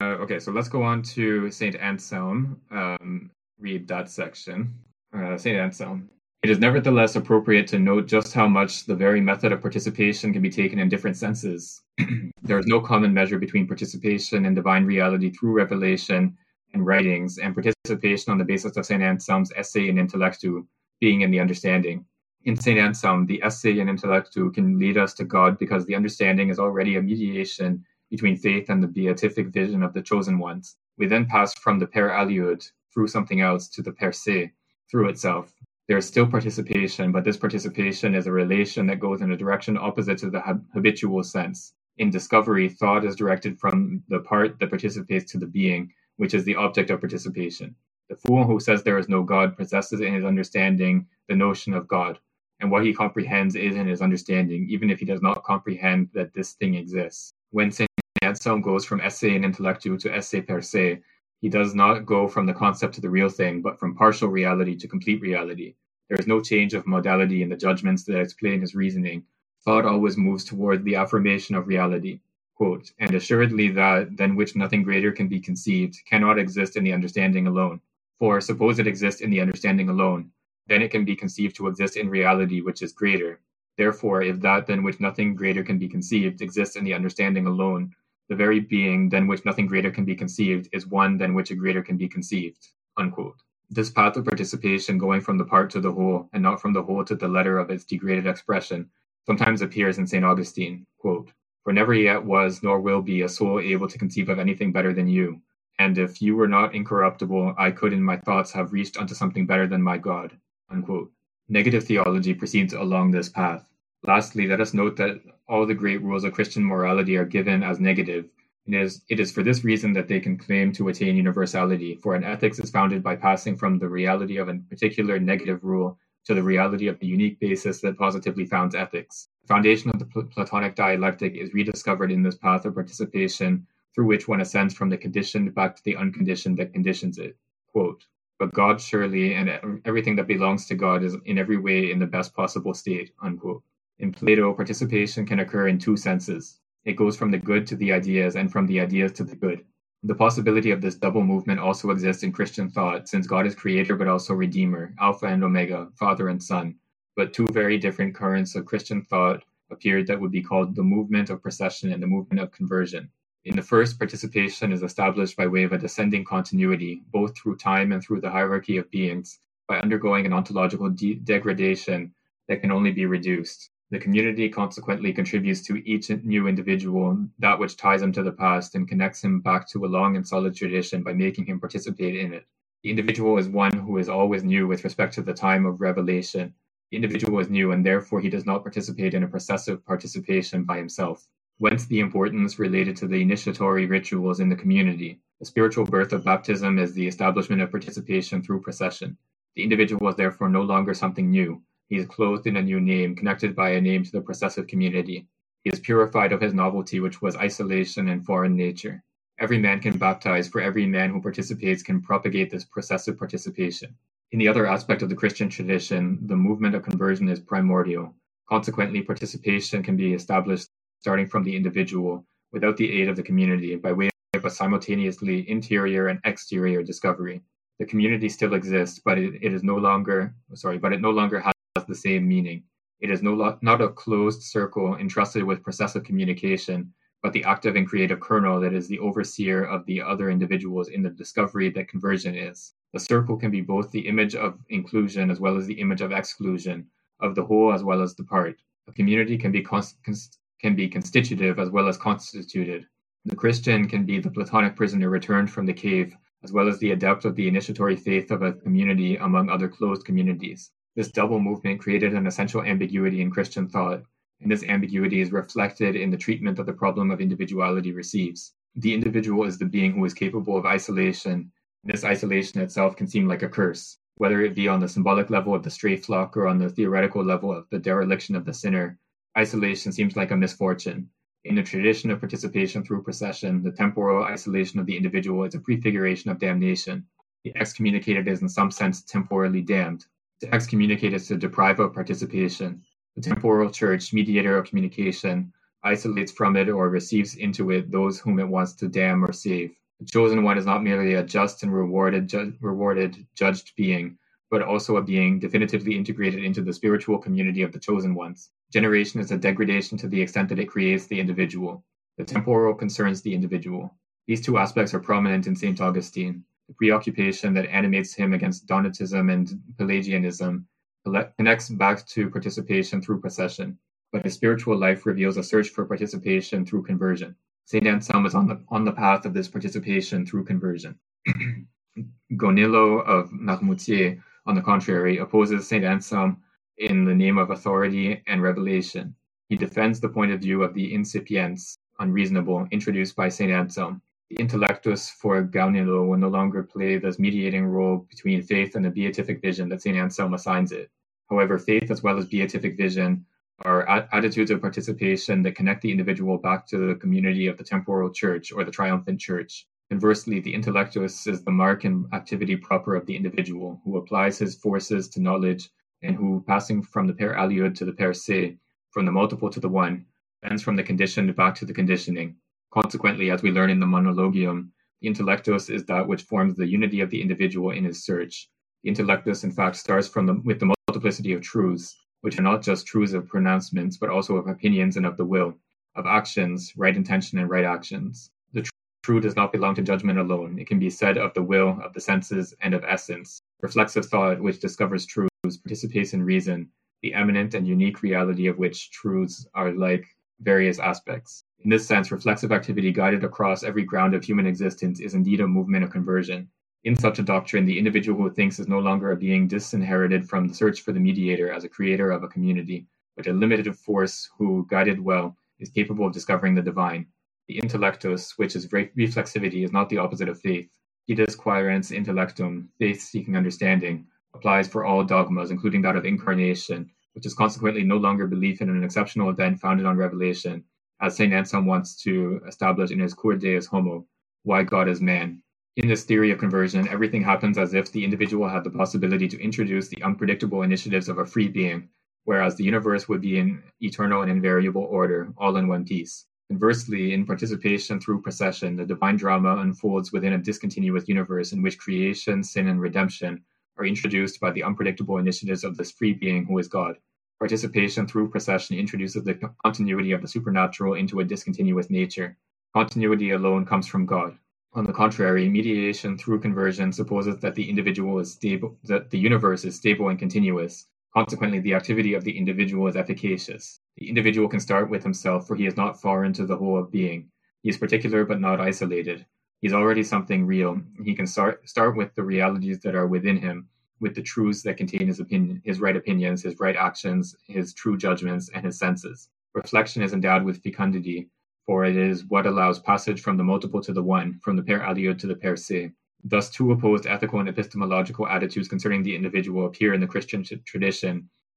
Uh, okay, so let's go on to Saint Anselm. Um, read that section. Uh, St. Anselm. It is nevertheless appropriate to note just how much the very method of participation can be taken in different senses. there is no common measure between participation in divine reality through revelation and writings, and participation on the basis of St. Anselm's Esse in Intellectu, being in the understanding. In St. Anselm, the Esse in Intellectu can lead us to God because the understanding is already a mediation between faith and the beatific vision of the chosen ones. We then pass from the per aliud, through something else to the per se through itself. There is still participation, but this participation is a relation that goes in a direction opposite to the habitual sense. In discovery, thought is directed from the part that participates to the being, which is the object of participation. The fool who says there is no God possesses in his understanding the notion of God, and what he comprehends is in his understanding, even if he does not comprehend that this thing exists. When St. Anselm goes from esse in intellectu to esse per se, he does not go from the concept to the real thing, but from partial reality to complete reality. There is no change of modality in the judgments that explain his reasoning. Thought always moves toward the affirmation of reality. Quote, and assuredly that, than which nothing greater can be conceived, cannot exist in the understanding alone. For suppose it exists in the understanding alone, then it can be conceived to exist in reality which is greater. Therefore, if that than which nothing greater can be conceived exists in the understanding alone, the very being than which nothing greater can be conceived is one than which a greater can be conceived. Unquote. This path of participation going from the part to the whole, and not from the whole to the letter of its degraded expression, sometimes appears in St. Augustine. Quote, For never yet was nor will be a soul able to conceive of anything better than you, and if you were not incorruptible, I could in my thoughts have reached unto something better than my God. Unquote. Negative theology proceeds along this path. Lastly, let us note that all the great rules of Christian morality are given as negative. It is, it is for this reason that they can claim to attain universality, for an ethics is founded by passing from the reality of a particular negative rule to the reality of the unique basis that positively founds ethics. The foundation of the Platonic dialectic is rediscovered in this path of participation through which one ascends from the conditioned back to the unconditioned that conditions it. Quote, but God surely and everything that belongs to God is in every way in the best possible state. Unquote. In Plato, participation can occur in two senses. It goes from the good to the ideas and from the ideas to the good. The possibility of this double movement also exists in Christian thought, since God is creator but also redeemer, Alpha and Omega, Father and Son. But two very different currents of Christian thought appeared that would be called the movement of procession and the movement of conversion. In the first, participation is established by way of a descending continuity, both through time and through the hierarchy of beings, by undergoing an ontological de- degradation that can only be reduced. The community consequently contributes to each new individual that which ties him to the past and connects him back to a long and solid tradition by making him participate in it. The individual is one who is always new with respect to the time of revelation. The individual is new and therefore he does not participate in a processive participation by himself. Whence the importance related to the initiatory rituals in the community. The spiritual birth of baptism is the establishment of participation through procession. The individual is therefore no longer something new. He is clothed in a new name, connected by a name to the processive community. He is purified of his novelty, which was isolation and foreign nature. Every man can baptize, for every man who participates can propagate this processive participation. In the other aspect of the Christian tradition, the movement of conversion is primordial. Consequently, participation can be established starting from the individual without the aid of the community by way of a simultaneously interior and exterior discovery. The community still exists, but it, it is no longer sorry, but it no longer has the same meaning. It is no lo- not a closed circle entrusted with processive communication, but the active and creative kernel that is the overseer of the other individuals in the discovery that conversion is. The circle can be both the image of inclusion as well as the image of exclusion, of the whole as well as the part. A community can be can be constitutive as well as constituted. The Christian can be the Platonic prisoner returned from the cave, as well as the adept of the initiatory faith of a community among other closed communities. This double movement created an essential ambiguity in Christian thought, and this ambiguity is reflected in the treatment that the problem of individuality receives. The individual is the being who is capable of isolation, and this isolation itself can seem like a curse, whether it be on the symbolic level of the stray flock or on the theoretical level of the dereliction of the sinner isolation seems like a misfortune. In the tradition of participation through procession, the temporal isolation of the individual is a prefiguration of damnation. The excommunicated is in some sense temporally damned. To excommunicate is to deprive of participation. The temporal church, mediator of communication, isolates from it or receives into it those whom it wants to damn or save. The chosen one is not merely a just and rewarded, ju- rewarded, judged being, but also a being definitively integrated into the spiritual community of the chosen ones. Generation is a degradation to the extent that it creates the individual. The temporal concerns the individual. These two aspects are prominent in St. Augustine. The preoccupation that animates him against Donatism and Pelagianism connects back to participation through procession, but his spiritual life reveals a search for participation through conversion. St. Anselm is on the, on the path of this participation through conversion. Gaunilo of Marmoutier on the contrary, opposes St. Anselm in the name of authority and revelation. He defends the point of view of the insipience, unreasonable, introduced by St. Anselm. The intellectus for Gaunilo will no longer play this mediating role between faith and the beatific vision that St. Anselm assigns it. However, faith as well as beatific vision are attitudes of participation that connect the individual back to the community of the temporal church or the triumphant church. Conversely, the intellectus is the mark and activity proper of the individual, who applies his forces to knowledge, and who, passing from the per aliud to the per se, from the multiple to the one, bends from the conditioned back to the conditioning. Consequently, as we learn in the Monologium, the intellectus is that which forms the unity of the individual in his search. The intellectus, in fact, starts from the, with the multiplicity of truths, which are not just truths of pronouncements, but also of opinions and of the will, of actions, right intention and right actions. The tr- true does not belong to judgment alone. It can be said of the will, of the senses, and of essence. Reflexive thought, which discovers truths, participates in reason, the eminent and unique reality of which truths are like various aspects. In this sense, reflexive activity guided across every ground of human existence is indeed a movement of conversion. In such a doctrine, the individual who thinks is no longer a being disinherited from the search for the mediator as a creator of a community, but a limited force who, guided well, is capable of discovering the divine. The intellectus, which is reflexivity, is not the opposite of faith. Fides quaerens intellectum, faith seeking understanding, applies for all dogmas, including that of incarnation, which is consequently no longer belief in an exceptional event founded on revelation, as St. Anselm wants to establish in his Cur Deus Homo, why God is man. In this theory of conversion, everything happens as if the individual had the possibility to introduce the unpredictable initiatives of a free being, whereas the universe would be in eternal and invariable order, all in one piece. Conversely, in participation through procession, the divine drama unfolds within a discontinuous universe in which creation, sin, and redemption are introduced by the unpredictable initiatives of this free being who is God. Participation through procession introduces the continuity of the supernatural into a discontinuous nature. Continuity alone comes from God. On the contrary, mediation through conversion supposes that the individual is stable, that the universe is stable and continuous. Consequently, the activity of the individual is efficacious. The individual can start with himself, for he is not foreign to the whole of being. He is particular but not isolated. He is already something real. He can start start with the realities that are within him, with the truths that contain his opinion, his right opinions, his right actions, his true judgments, and his senses. Reflection is endowed with fecundity, for it is what allows passage from the multiple to the one, from the per alio to the per se. Thus, two opposed ethical and epistemological attitudes concerning the individual appear in the Christian t- tradition.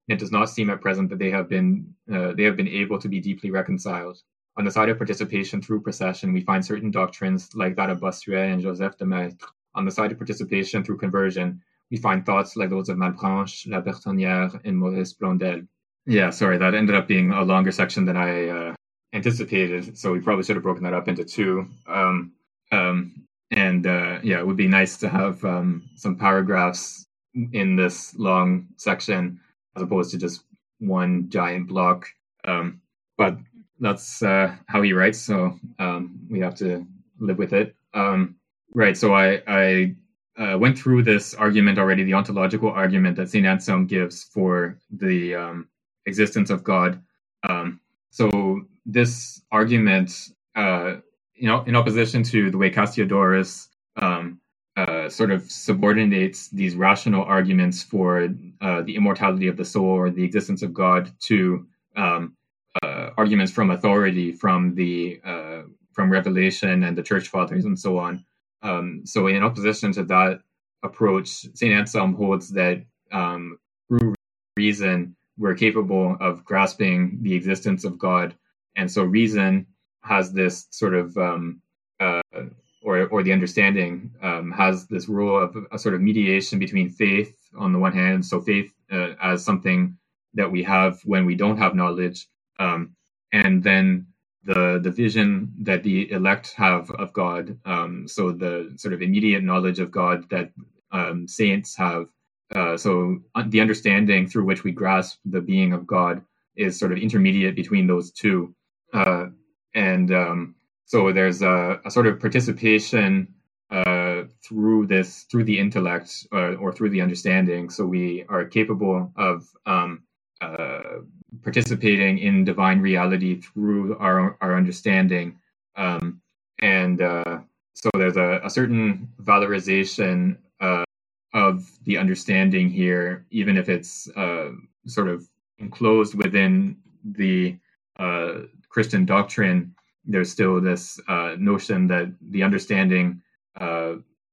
And it does not seem at present that they have been uh, they have been able to be deeply reconciled. On the side of participation through procession, we find certain doctrines like that of Bossuet and Joseph de Maistre. On the side of participation through conversion, we find thoughts like those of Malebranche, La Bertonnière, and Maurice Blondel. Yeah, sorry, that ended up being a longer section than I uh, anticipated, so we probably should have broken that up into two. Um, um, and uh, yeah, it would be nice to have um, some paragraphs in this long section as opposed to just one giant block. Um, but that's uh, how he writes, so um, we have to live with it. Um, right. So I I uh, went through this argument already, the ontological argument that Saint Anselm gives for the um, existence of God. Um, so this argument, uh, you know, in opposition to the way Cassiodorus um, uh, sort of subordinates these rational arguments for uh, the immortality of the soul or the existence of God to um, uh, arguments from authority, from the uh, from Revelation and the Church Fathers and so on. Um, so, in opposition to that approach, Saint Anselm holds that um, through reason we're capable of grasping the existence of God, and so reason has this sort of um, uh, or or the understanding um, has this role of a sort of mediation between faith on the one hand, so faith uh, as something that we have when we don't have knowledge, um, and then the the vision that the elect have of God. Um, so the sort of immediate knowledge of God that um, saints have. Uh, so the understanding through which we grasp the being of God is sort of intermediate between those two, uh, and um, so there's a, a, sort of participation uh, through this through the intellect uh, or through the understanding. So we are capable of um, uh, participating in divine reality through our our understanding, um, and uh, so there's a, a certain valorization uh, of the understanding here, even if it's uh, sort of enclosed within the uh, Christian doctrine. There's still this uh, notion that the understanding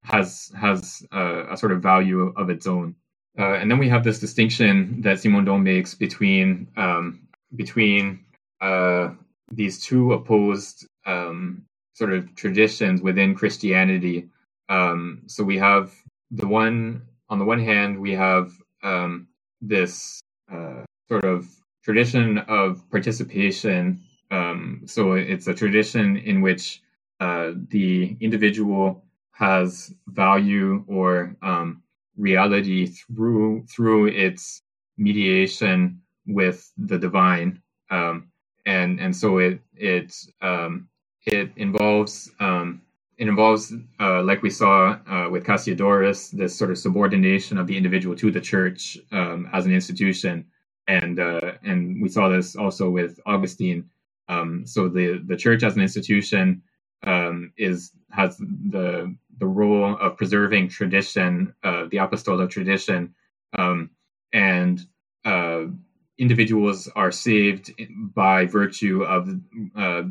has has a sort of value of its own. Uh, and then we have this distinction that Simondon makes between um, between uh, these two opposed um, sort of traditions within Christianity. Um, so we have the one on the one hand we have um, this uh, sort of tradition of participation. Um, so it's a tradition in which uh, the individual has value or um, reality through through its mediation with the divine, um, and and so it it um, it involves um, it involves uh, like we saw uh, with Cassiodorus this sort of subordination of the individual to the church um, as an institution, and uh, and we saw this also with Augustine. Um, so the the church as an institution um, is has the the role of preserving tradition, uh, the apostolic tradition, um, and uh, individuals are saved by virtue of uh,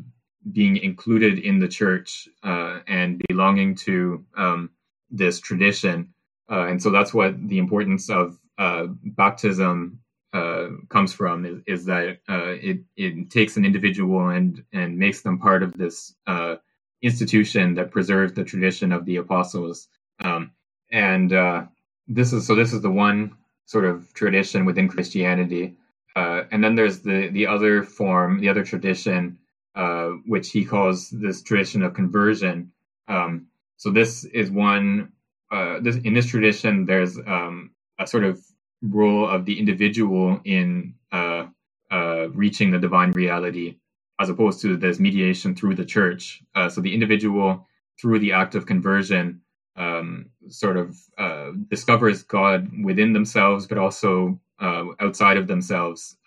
being included in the church uh, and belonging to um, this tradition. Uh, and so that's what the importance of uh, baptism comes from is, is that it, it takes an individual and, and makes them part of this institution that preserves the tradition of the apostles. Um, and this is so this is the one sort of tradition within Christianity. and then there's the, the other form, the other tradition uh, which he calls this tradition of conversion. Um, so this is one. Uh, this in this tradition, there's um, a sort of role of the individual in uh, uh reaching the divine reality, as opposed to this mediation through the church. Uh, so the individual, through the act of conversion, um, sort of discovers God within themselves, but also outside of themselves.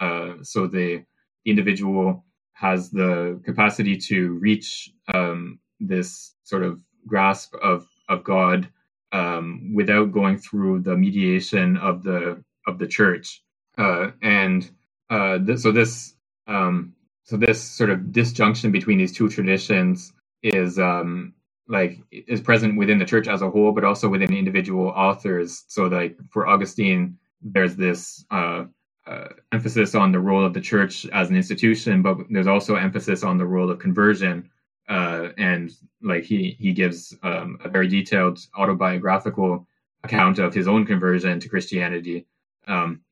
so the, the individual has the capacity to reach um, this sort of grasp of of God um, without going through the mediation of the of the church. Uh, and uh, th- so this um, so this sort of disjunction between these two traditions is um, like is present within the church as a whole, but also within individual authors. So like for Augustine, there's this uh, uh, emphasis on the role of the church as an institution, but there's also emphasis on the role of conversion. Uh, and like he he gives um, a very detailed autobiographical account of his own conversion to Christianity, um,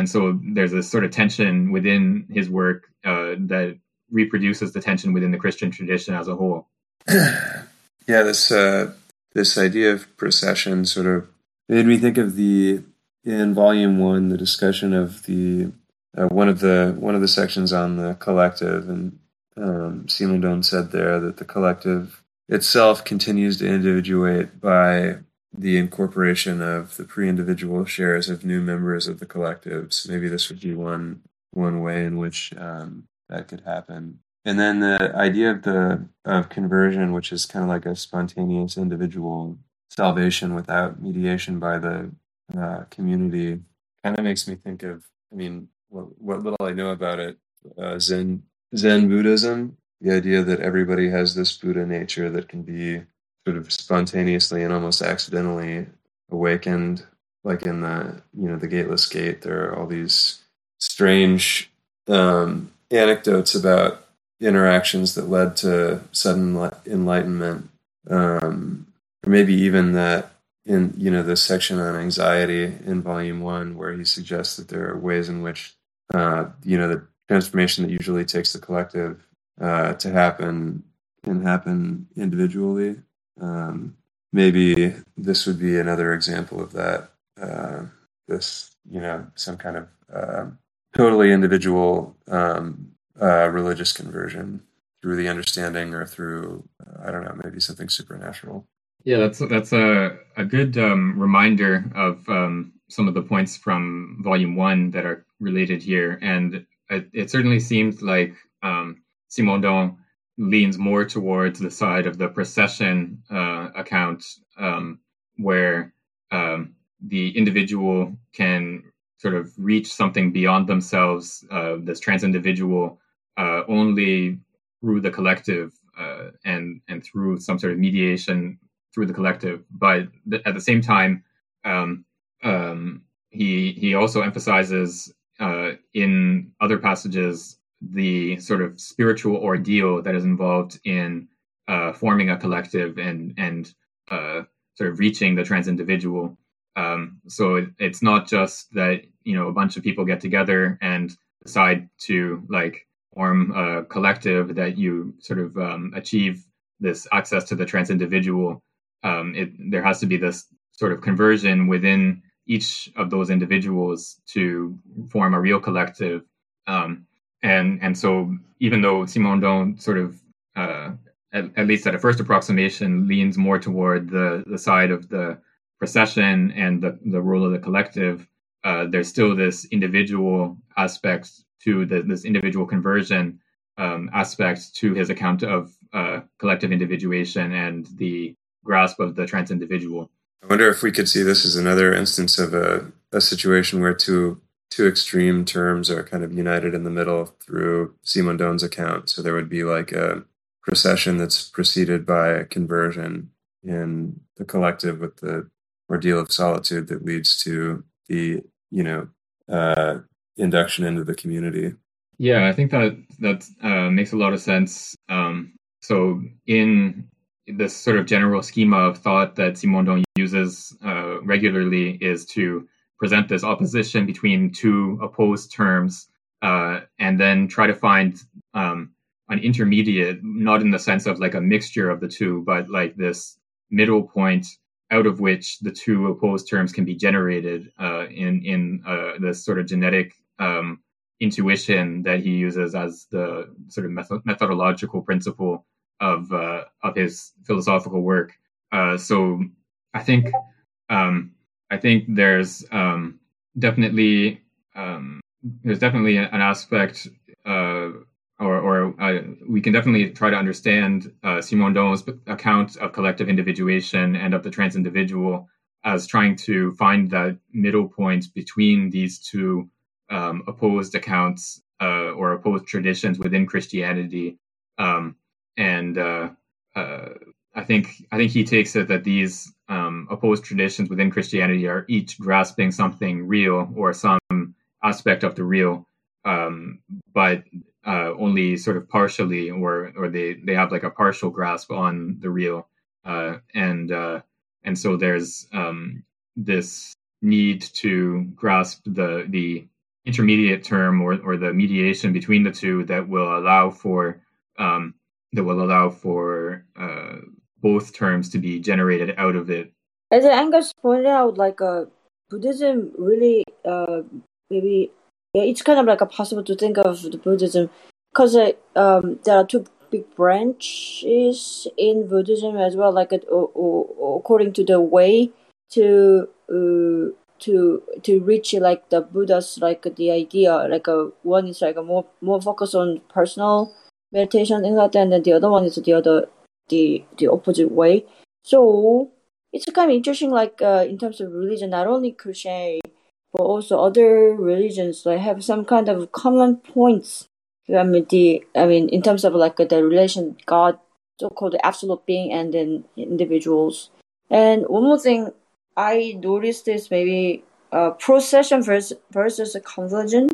and so there's a sort of tension within his work uh, that reproduces the tension within the Christian tradition as a whole. yeah, this uh, this idea of procession sort of made me think of the in volume one the discussion of the uh, one of the one of the sections on the collective, and um, Simondon said there that the collective itself continues to individuate by the incorporation of the pre-individual shares of new members of the collectives. Maybe this would be one one way in which um, that could happen. And then the idea of the of conversion, which is kind of like a spontaneous individual salvation without mediation by the uh, community kind of makes me think of, I mean, what, what little I know about it, uh, Zen Zen Buddhism, the idea that everybody has this Buddha nature that can be sort of spontaneously and almost accidentally awakened, like in the you know the Gateless Gate. There are all these strange um, anecdotes about interactions that led to sudden enlightenment, um, or maybe even that in you know the section on anxiety in volume one where he suggests that there are ways in which uh, you know the transformation that usually takes the collective uh, to happen can happen individually um, maybe this would be another example of that uh, this you know some kind of uh, totally individual um, uh, religious conversion through the understanding or through uh, i don't know maybe something supernatural. Yeah, that's that's a a good um, reminder of um, some of the points from Volume One that are related here, and it, it certainly seems like um, Simondon leans more towards the side of the procession uh, account, um, where um, the individual can sort of reach something beyond themselves, uh, this trans individual, uh, only through the collective uh, and and through some sort of mediation through the collective. But th- at the same time, um, um, he he also emphasizes uh, in other passages the sort of spiritual ordeal that is involved in uh, forming a collective and and uh, sort of reaching the trans individual. Um, so it, it's not just that you know a bunch of people get together and decide to like form a collective that you sort of um, achieve this access to the trans individual um, it, there has to be this sort of conversion within each of those individuals to form a real collective. Um, and and so even though Simondon sort of uh, at, at, least at a first approximation leans more toward the the side of the procession and the, the role of the collective, uh, there's still this individual aspect to the, this individual conversion um, aspect to his account of uh, collective individuation and the grasp of the trans individual. I wonder if we could see this as another instance of a, a situation where two two extreme terms are kind of united in the middle through Simondon's account. So there would be like a procession that's preceded by a conversion in the collective with the ordeal of solitude that leads to the you know uh, induction into the community. Yeah, I think that that uh, makes a lot of sense. Um, so in this sort of general schema of thought that Simondon uses uh, regularly is to present this opposition between two opposed terms uh, and then try to find um, an intermediate, not in the sense of like a mixture of the two, but like this middle point out of which the two opposed terms can be generated uh, in in uh, this sort of genetic um, intuition that he uses as the sort of method- methodological principle of uh, of his philosophical work. Uh, so I think um, I think there's um, definitely um, there's definitely an aspect uh, or, or uh, we can definitely try to understand uh, Simondon's account of collective individuation and of the trans individual as trying to find that middle point between these two um, opposed accounts uh, or opposed traditions within Christianity. Um, and uh, uh, I think I think he takes it that these um, opposed traditions within Christianity are each grasping something real or some aspect of the real, um, but uh, only sort of partially, or or they they have like a partial grasp on the real, uh, and uh, and so there's um, this need to grasp the the intermediate term or or the mediation between the two that will allow for um, that will allow for uh, both terms to be generated out of it. As Angus pointed out, like uh, Buddhism really uh, maybe yeah, it's kind of like a possible to think of the Buddhism because uh, um, there are two big branches in Buddhism as well. Like according to the way to uh, to to reach like the Buddha's like the idea. Like a uh, one is like a more more focus on personal meditation things like that, and then the other one is the other the the opposite way. So it's kind of interesting. Like uh, in terms of religion, not only Christianity but also other religions like have some kind of common points. I mean the I mean in terms of like the relation God, so-called absolute being, and then individuals. And one more thing I noticed is maybe uh, procession versus versus conversion.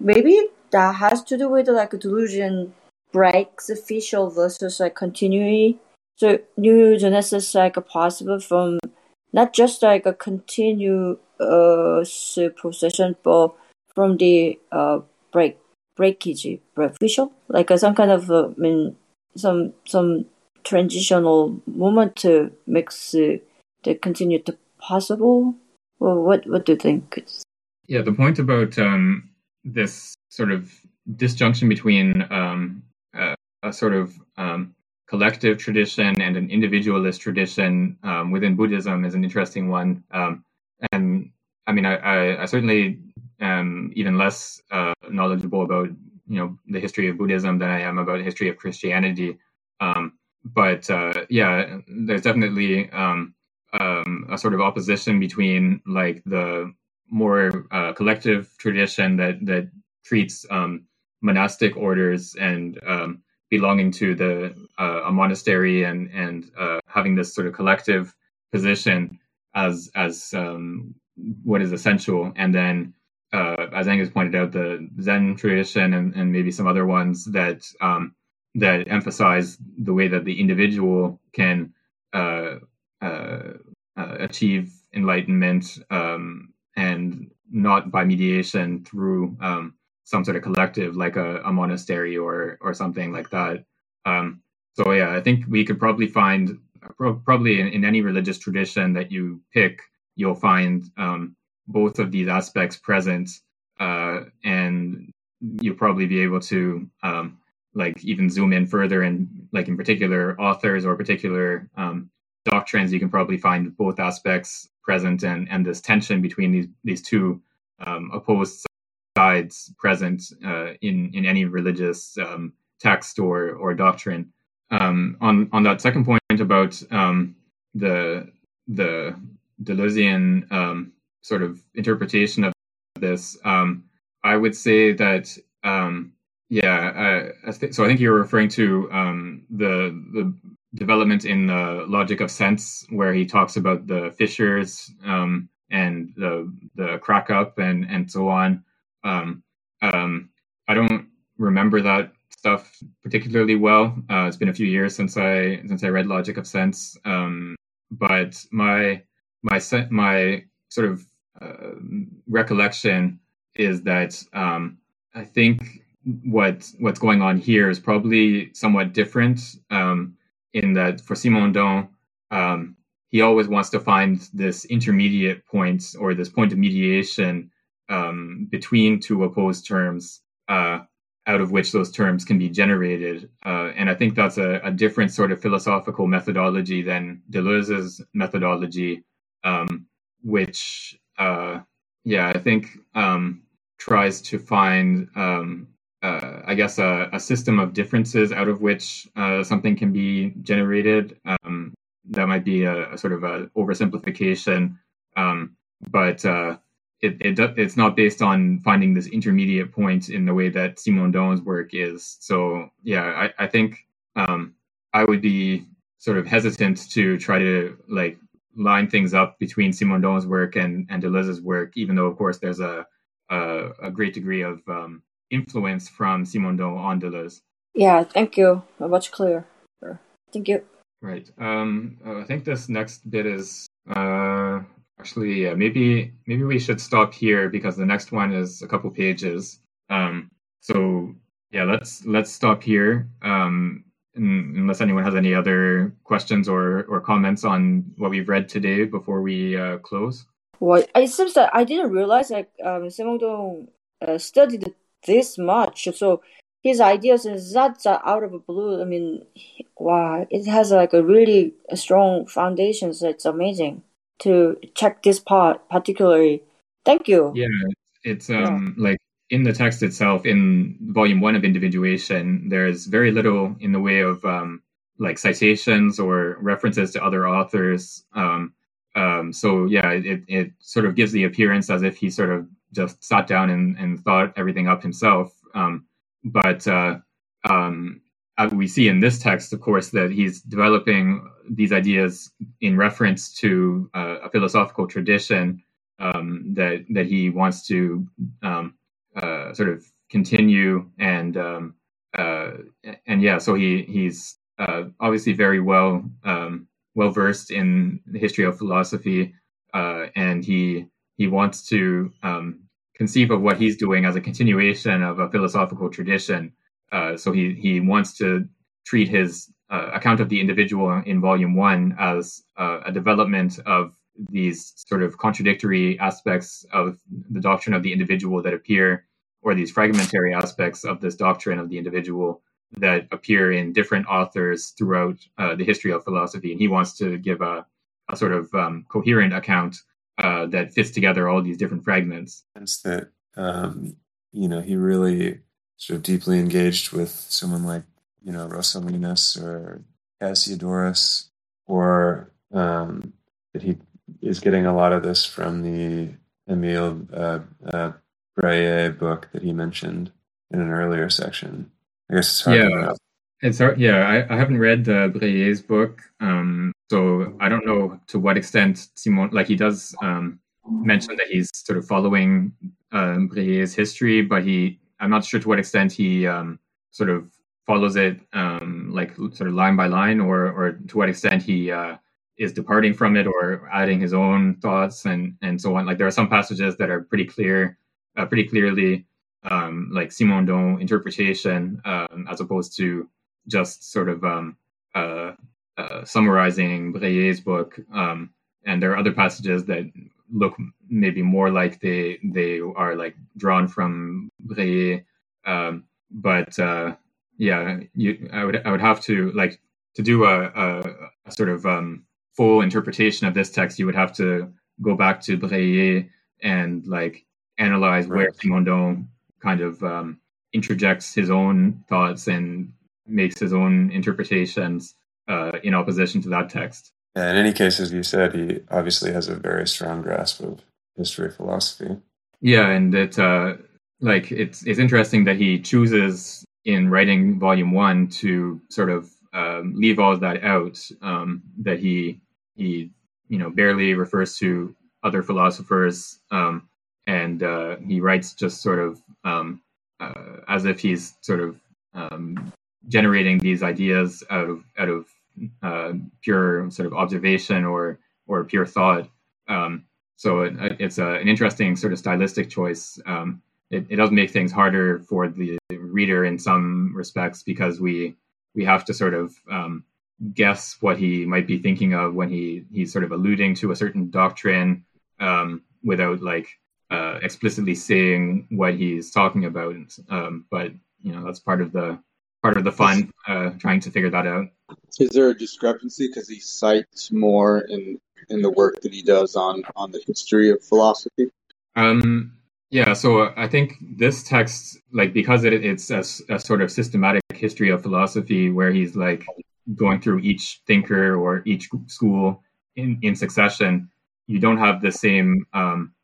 Maybe that has to do with like a Deleuzian breaks official versus like continuity. So new genesis like possible from not just like a continuous procession, but from the uh, break breakage official, like uh, some kind of uh, I mean some some transitional moment to makes uh, the continue to possible. Well, what what do you think? Yeah, the point about um, this sort of disjunction between um, uh, a sort of um, collective tradition and an individualist tradition um, within Buddhism is an interesting one. Um, and I mean, I, I, I certainly am even less uh, knowledgeable about you know the history of Buddhism than I am about the history of Christianity. Um, but uh, yeah, there's definitely um, um, a sort of opposition between like the more uh, collective tradition that that treats monastic orders and um, belonging to the uh, a monastery and and uh, having this sort of collective position as as um, what is essential, and then uh, as Angus pointed out, the Zen tradition and, and maybe some other ones that um, that emphasize the way that the individual can uh, uh, uh, achieve enlightenment um, and not by mediation through um, some sort of collective like a, a monastery or or something like that. Um, so yeah, I think we could probably find probably in, in, any religious tradition that you pick, you'll find um, both of these aspects present, uh, and you'll probably be able to um, like even zoom in further and like in particular authors or particular um, doctrines, you can probably find both aspects present and and this tension between these these two um, opposed present uh, in in any religious um, text or or doctrine. Um, on on that second point about um, the the Deleuzian um, sort of interpretation of this, um, I would say that um, yeah. Uh, I th- so I think you're referring to the the development in the logic of sense, where he talks about the fissures and the the crack up and and so on. Um, um, I don't remember that stuff particularly well. Uh, it's been a few years since I since I read Logic of Sense, um, but my my my sort of uh, recollection is that um, I think what what's going on here is probably somewhat different um, in that for Simondon, um, he always wants to find this intermediate point or this point of mediation um, between two opposed terms, uh, out of which those terms can be generated. Uh, and I think that's a, a, different sort of philosophical methodology than Deleuze's methodology, um, which, uh, yeah, I think um, tries to find um, uh, I guess, a, a, system of differences out of which uh, something can be generated. Um, that might be a, a, sort of oversimplification, um, but uh, it, it it's not based on finding this intermediate point in the way that Simondon's work is. So yeah, I, I think um, I would be sort of hesitant to try to like line things up between Simondon's work and and Deleuze's work, even though of course there's a a, a great degree of um, influence from Simondon on Deleuze. Yeah, thank you. Much clearer. Thank you. Right. Um, I think this next bit is uh, actually yeah, maybe maybe we should stop here because the next one is a couple pages. Um, so yeah, let's let's stop here. Um, unless anyone has any other questions or or comments on what we've read today before we uh, close. Well, it seems that I didn't realize that um, Simondon uh, studied this much. So his ideas is not out of the blue. I mean, wow, it has like a really strong foundation. So it's amazing to check this part particularly. Thank you. Yeah, it's um yeah. like in the text itself in volume one of individuation. There's very little in the way of um like citations or references to other authors. Um, um, so yeah, it, it sort of gives the appearance as if he sort of just sat down and, and thought everything up himself. Um, but uh, um, we see in this text, of course, that he's developing these ideas in reference to uh, a philosophical tradition um, that that he wants to um, uh, sort of continue and um, uh, and yeah, so he he's uh, obviously very well um, well versed in the history of philosophy, uh, and he he wants to um, conceive of what he's doing as a continuation of a philosophical tradition. Uh, so he he wants to treat his uh, account of the individual in volume one as uh, a development of these sort of contradictory aspects of the doctrine of the individual that appear, or these fragmentary aspects of this doctrine of the individual that appear in different authors throughout uh, the history of philosophy. And he wants to give a, a sort of um, coherent account uh, that fits together all these different fragments. That um, you know he really sort of deeply engaged with someone like you know Roscelinus or Cassiodorus, or um, that he is getting a lot of this from the Emile uh, uh, Bréhier book that he mentioned in an earlier section. I guess it's hard yeah. It's hard, yeah. I, I haven't read uh, Bréhier's book, um, so I don't know to what extent Simon, like he does um, mention that he's sort of following um, Bréhier's history, but he, I'm not sure to what extent he um, sort of follows it um, like sort of line by line, or or to what extent he uh, is departing from it or adding his own thoughts and and so on. Like there are some passages that are pretty clear, uh, pretty clearly um, like Simondon interpretation, um, as opposed to just sort of um, uh, uh, summarizing Bréhier's book. Um, and there are other passages that look maybe more like they they are like drawn from Bréhier. Um, but uh, yeah, you, I would I would have to like to do a, a, a sort of um, full interpretation of this text. You would have to go back to Bréhier and like analyze right. where Simondon kind of um, interjects his own thoughts and makes his own interpretations uh, in opposition to that text. In any case, as you said, he obviously has a very strong grasp of history philosophy. Yeah, and it uh, like it's it's interesting that he chooses in writing volume one to sort of um, leave all of that out. Um, that he he you know barely refers to other philosophers, um, and uh, he writes just sort of um, uh, as if he's sort of um, generating these ideas out of out of uh, pure sort of observation or or pure thought. Um, so it, it's a, an interesting sort of stylistic choice. Um, it, it does make things harder for the reader in some respects because we we have to sort of um, guess what he might be thinking of when he he's sort of alluding to a certain doctrine um, without like uh, explicitly saying what he's talking about. Um, but you know that's part of the part of the fun uh, trying to figure that out. Is there a discrepancy because he cites more in in the work that he does on on the history of philosophy? Um, yeah, so I think this text, like because it, it's a, a sort of systematic history of philosophy, where he's like going through each thinker or each school in in succession, you don't have the same um,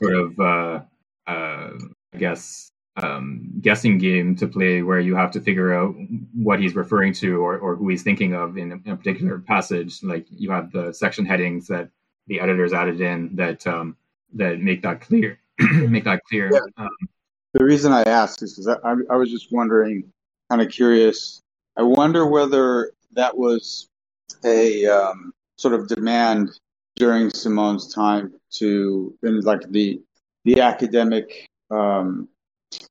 sort of uh, uh, I guess um, guessing game to play where you have to figure out what he's referring to or, or who he's thinking of in a, in a particular passage. Like you have the section headings that the editors added in that um, that make that clear. make that clear. Yeah. Um, the reason I asked is because I, I was just wondering, kind of curious. I wonder whether that was a um, sort of demand during Simone's time to, in like the the academic um,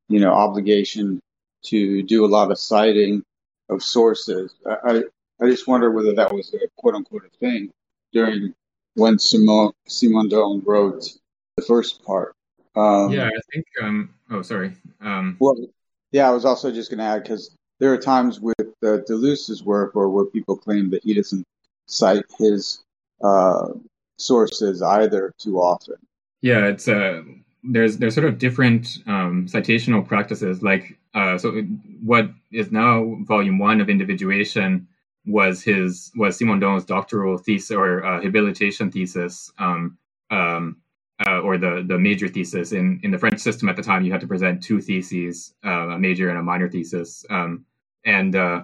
you know, obligation to do a lot of citing of sources. I, I just wonder whether that was a quote unquote a thing during when Simon Simondon wrote the first part. Um, yeah, I think. Um, oh, sorry. Um, well, yeah, I was also just going to add because there are times with uh, Deleuze's work or where people claim that he doesn't cite his uh, sources either too often. Yeah, it's uh, there's there's sort of different um, citational practices. Like uh, so, what is now volume one of individuation was his was Simondon's doctoral thesis or uh, habilitation thesis, um, um, uh, or the the major thesis. In in the French system at the time, you had to present two theses, uh, a major and a minor thesis, um, and uh,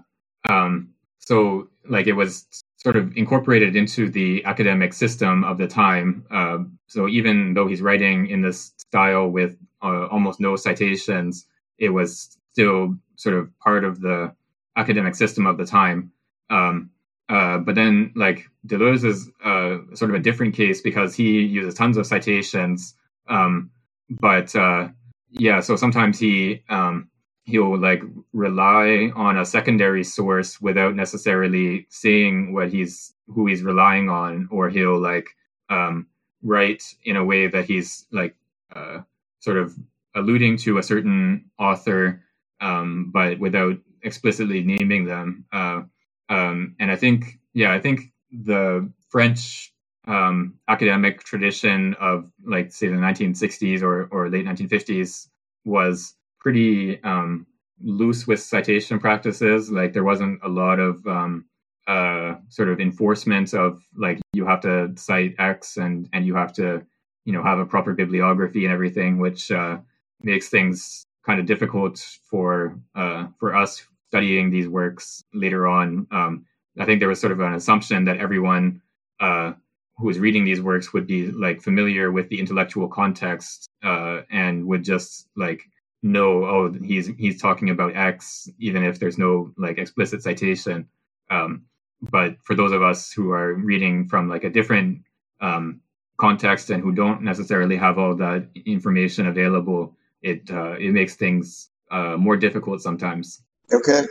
um, so like it was sort of incorporated into the academic system of the time. Uh, so even though he's writing in this style with uh, almost no citations, it was still sort of part of the academic system of the time. Um, uh, but then, like Deleuze is uh, sort of a different case because he uses tons of citations. Um, but uh, yeah, so sometimes he um, he'll like rely on a secondary source without necessarily seeing what he's who he's relying on or he'll like um, write in a way that he's like uh, sort of alluding to a certain author um, but without explicitly naming them. Uh, um, and i think yeah i think the french um, academic tradition of like say the 1960s or, or late 1950s was pretty um, loose with citation practices. Like there wasn't a lot of um, uh, sort of enforcement of like you have to cite X and and you have to you know have a proper bibliography and everything, which uh, makes things kind of difficult for uh, for us studying these works later on. Um, I think there was sort of an assumption that everyone uh, who was reading these works would be like familiar with the intellectual context uh, and would just like know oh he's he's talking about x even if there's no like explicit citation. Um, but for those of us who are reading from like a different um, context and who don't necessarily have all that information available it uh, it makes things uh, more difficult sometimes. Okay.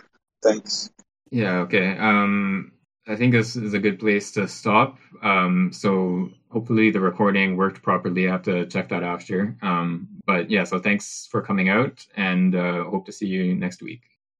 Thanks. Yeah okay. Um, I think this is a good place to stop. Um, so hopefully the recording worked properly. I have to check that after. Um, but yeah, so thanks for coming out and uh, hope to see you next week.